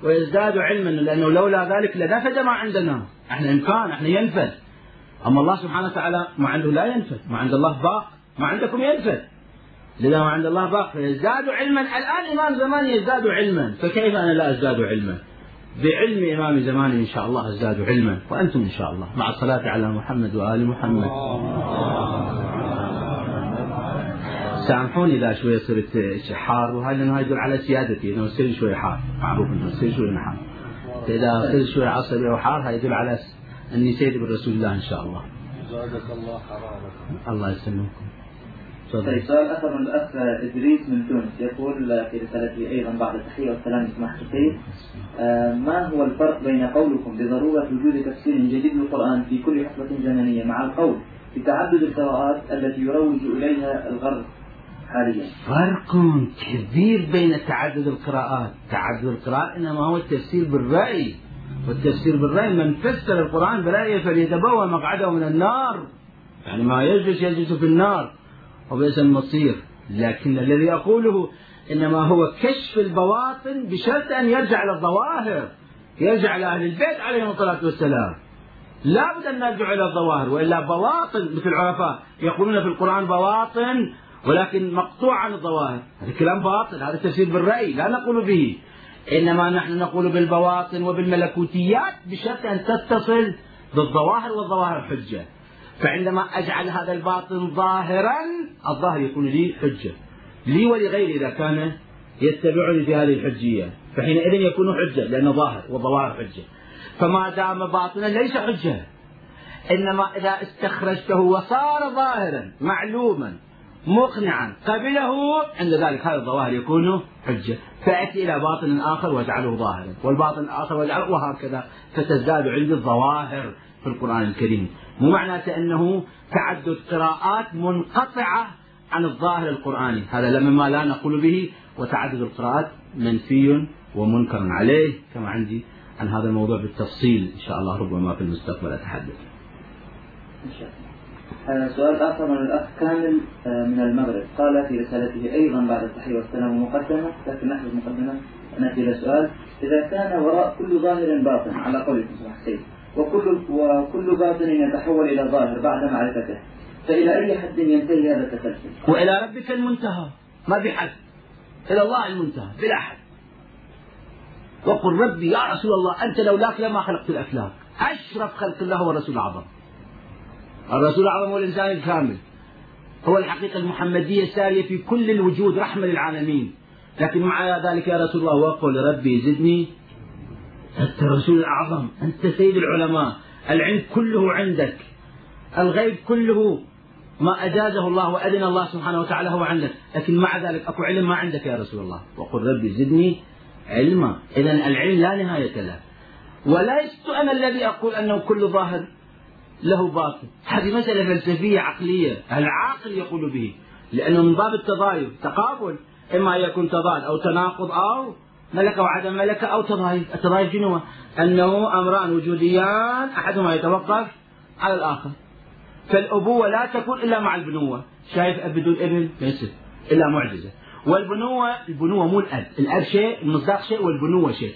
ويزداد علما لأنه لولا ذلك لنفد ما عندنا. إحنا إمكان إحنا ينفد. أما الله سبحانه وتعالى ما عنده لا ينفد. ما عند الله باق ما عندكم ينفد. لذا ما عند الله باق فيزداد علما. الآن إمام زمان يزداد علما. فكيف أنا لا أزداد علما؟ بعلم إمام زمانه إن شاء الله ازدادوا علما. وأنتم إن شاء الله مع الصلاة على محمد وآل محمد. سامحوني إذا شوية صرت حار. وهذا لأنه يدل على سيادتي أنه يصير شوية حار. معروف أنه يصير شوية حار إذا صرت شوية عصبي أو حار هذا يدل على أني سيد برسول الله إن شاء الله. زادك الله حرارة. الله يسلمكم. طيب سؤال اخر من الأخ إدريس من تونس. يقول في رسالته أيضا بعد التحيه والسلام سماحه السيد آه، ما هو الفرق بين قولكم بضرورة وجود تفسير جديد للقرآن في كل حقبة زمنية مع القول بتعدد القراءات التي يروج إليها الغرب حاليا؟ فرق كبير بين تعدد القراءات. تعدد القراءات إنما هو التفسير بالرأي. والتفسير بالرأي من فسر القرآن برأيه فليتبوى مقعده من النار. يعني ما يجلس يجلس في النار. وبئس المصير. لكن الذي أقوله إنما هو كشف البواطن بشرط أن يرجع إلى الظواهر يرجع إلى أهل البيت عليهم الصلاة والسلام. لا بد أن نرجع إلى الظواهر وإلا بواطن مثل العرفاء يقولون في القرآن بواطن ولكن مقطوع عن الظواهر. هذا كلام باطل هذا تفسير بالرأي لا نقول به. إنما نحن نقول بالبواطن وبالملكوتيات بشرط أن تتصل بالظواهر والظواهر حجة فعندما أجعل هذا الباطن ظاهرا الظاهر يكون لي حجة. لي ولغيري إذا كان يتبعني في هذه الحجية. فحينئذ يكون حجة لأنه ظاهر والظواهر حجة. فما دام باطنا ليس حجة. إنما إذا استخرجته وصار ظاهرا معلوما مقنعا قبله عند ذلك هذا الظواهر يكون حجة. فأتي إلى باطن آخر وأجعله ظاهرا. والباطن الآخر وأجعله وهكذا فتزداد عندي الظواهر في القرآن الكريم. مو معناته أنه تعدد قراءات منقطعة عن الظاهر القرآني. هذا مما لا نقول به وتعدد القراءات منفي ومنكر عليه كما عندي عن هذا الموضوع بالتفصيل إن شاء الله ربما في المستقبل أتحدث. إن شاء الله. آه، سؤال آخر من الأخ كامل آه، من المغرب. قال في رسالته أيضا بعد التحية والسلام مقدمة لكن نحن المقدمة نأتي إلى سؤال. إذا كان وراء كل ظاهر باطن على قولكم سمح السيد وكل وكل باطن يتحول إلى ظاهر بعد معرفته. فإلى أي حد ينتهي هذا التسلسل؟ وإلى ربك المنتهى. ما في حد. إلى الله المنتهى. بلا حد. وقل ربي يا رسول الله أنت لولاك لما خلقت الأفلاك. أشرف خلق الله هو الرسول الأعظم الرسول الأعظم هو الإنسان الكامل. هو الحقيقة المحمدية السارية في كل الوجود رحمة للعالمين. لكن مع ذلك يا رسول الله وقل ربي زدني أنت الرسول الأعظم أنت سيد العلماء العلم كله عندك الغيب كله ما أجازه الله وأذن الله سبحانه وتعالى هو عندك لكن مع ذلك أكو علم ما عندك يا رسول الله. وقل ربي زدني علما. إذا العلم لا نهاية له. ولست أنا الذي أقول أنه كل ظاهر له باطن. هذه مسألة فلسفية عقلية العاقل يقول به لأنه من باب التضايف تقابل إما يكون تضاد أو تناقض أو ملكة وعدم ملكة أو تضايف التضايف شنو أنه أمران وجوديان أحدهما يتوقف على الآخر. فالأبوة لا تكون إلا مع البنوة. شايف أب بدون ابن؟ ليست إلا معجزة. والبنوة البنوة مو الأب. الأب شيء المصداق شيء والبنوة شيء.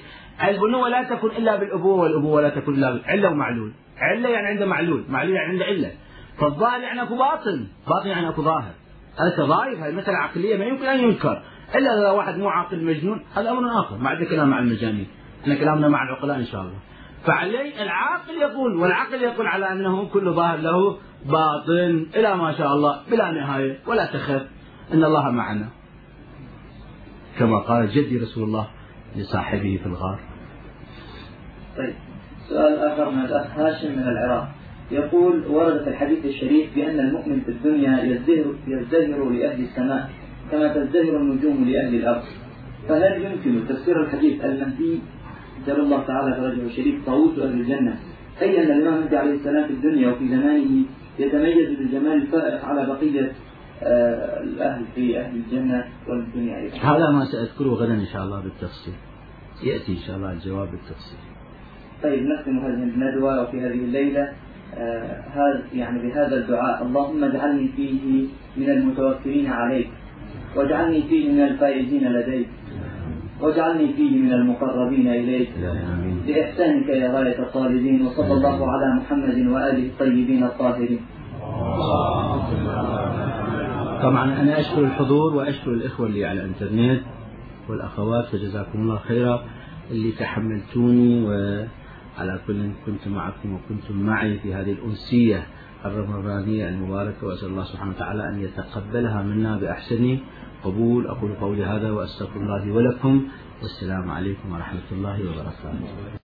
البنوة لا تكون إلا بالأبوة والأبوة لا تكون إلا علة ومعلول. علة يعني عنده معلول. معلول يعني عنده علة. فالظاهر يعني أكو باطن. باطن يعني أكو ظاهر. هذا تضايف هذه مسألة عقلية ما يمكن أن ينكر. إلا إذا واحد مو عاقل مجنون هذا أمر آخر ما عندنا كلام مع المجانين. إحنا كلامنا مع العقلاء إن شاء الله. فعليه العاقل يقول والعقل يقول على أنه كل ظاهر له باطن إلى ما شاء الله بلا نهاية ولا تخف. إن الله معنا. كما قال جدي رسول الله لصاحبه في الغار. طيب سؤال آخر من الأخ هاشم من العراق. يقول ورد في الحديث الشريف بأن المؤمن في الدنيا يزدهر, يزدهر لأهل السماء. كما تزدهر النجوم لأهل الأرض. فهل يمكن تفسير الحديث المهدي جل الله تعالى فرجه الشريف طاووس أهل الجنة. أي أن الإمام المهدي عليه السلام في الدنيا وفي زمانه يتميز بالجمال الفائق على بقية آه، الأهل في أهل الجنة والدنيا أيضا. هذا ما سأذكره غدا إن شاء الله بالتفصيل. يأتي إن شاء الله الجواب بالتفصيل. طيب نختم هذه الندوة وفي هذه الليلة. آه هذا يعني بهذا الدعاء. اللهم اجعلني فيه من المتوكلين عليك. واجعلني فيه من الفائزين لديك. واجعلني فيه من المقربين إليك. بإحسانك يا غاية الطالبين وصلى الله على محمد وآله الطيبين الطاهرين. طبعا أنا أشكر الحضور وأشكر الإخوة اللي على الإنترنت والأخوات فجزاكم الله خيرا اللي تحملتوني وعلى كل كنت معكم وكنتم معي في هذه الأنسية الرمضانية المباركة وأسأل الله سبحانه وتعالى أن يتقبلها منا بأحسن قبول أقول قولي هذا وأستغفر الله ولكم والسلام عليكم ورحمة الله وبركاته.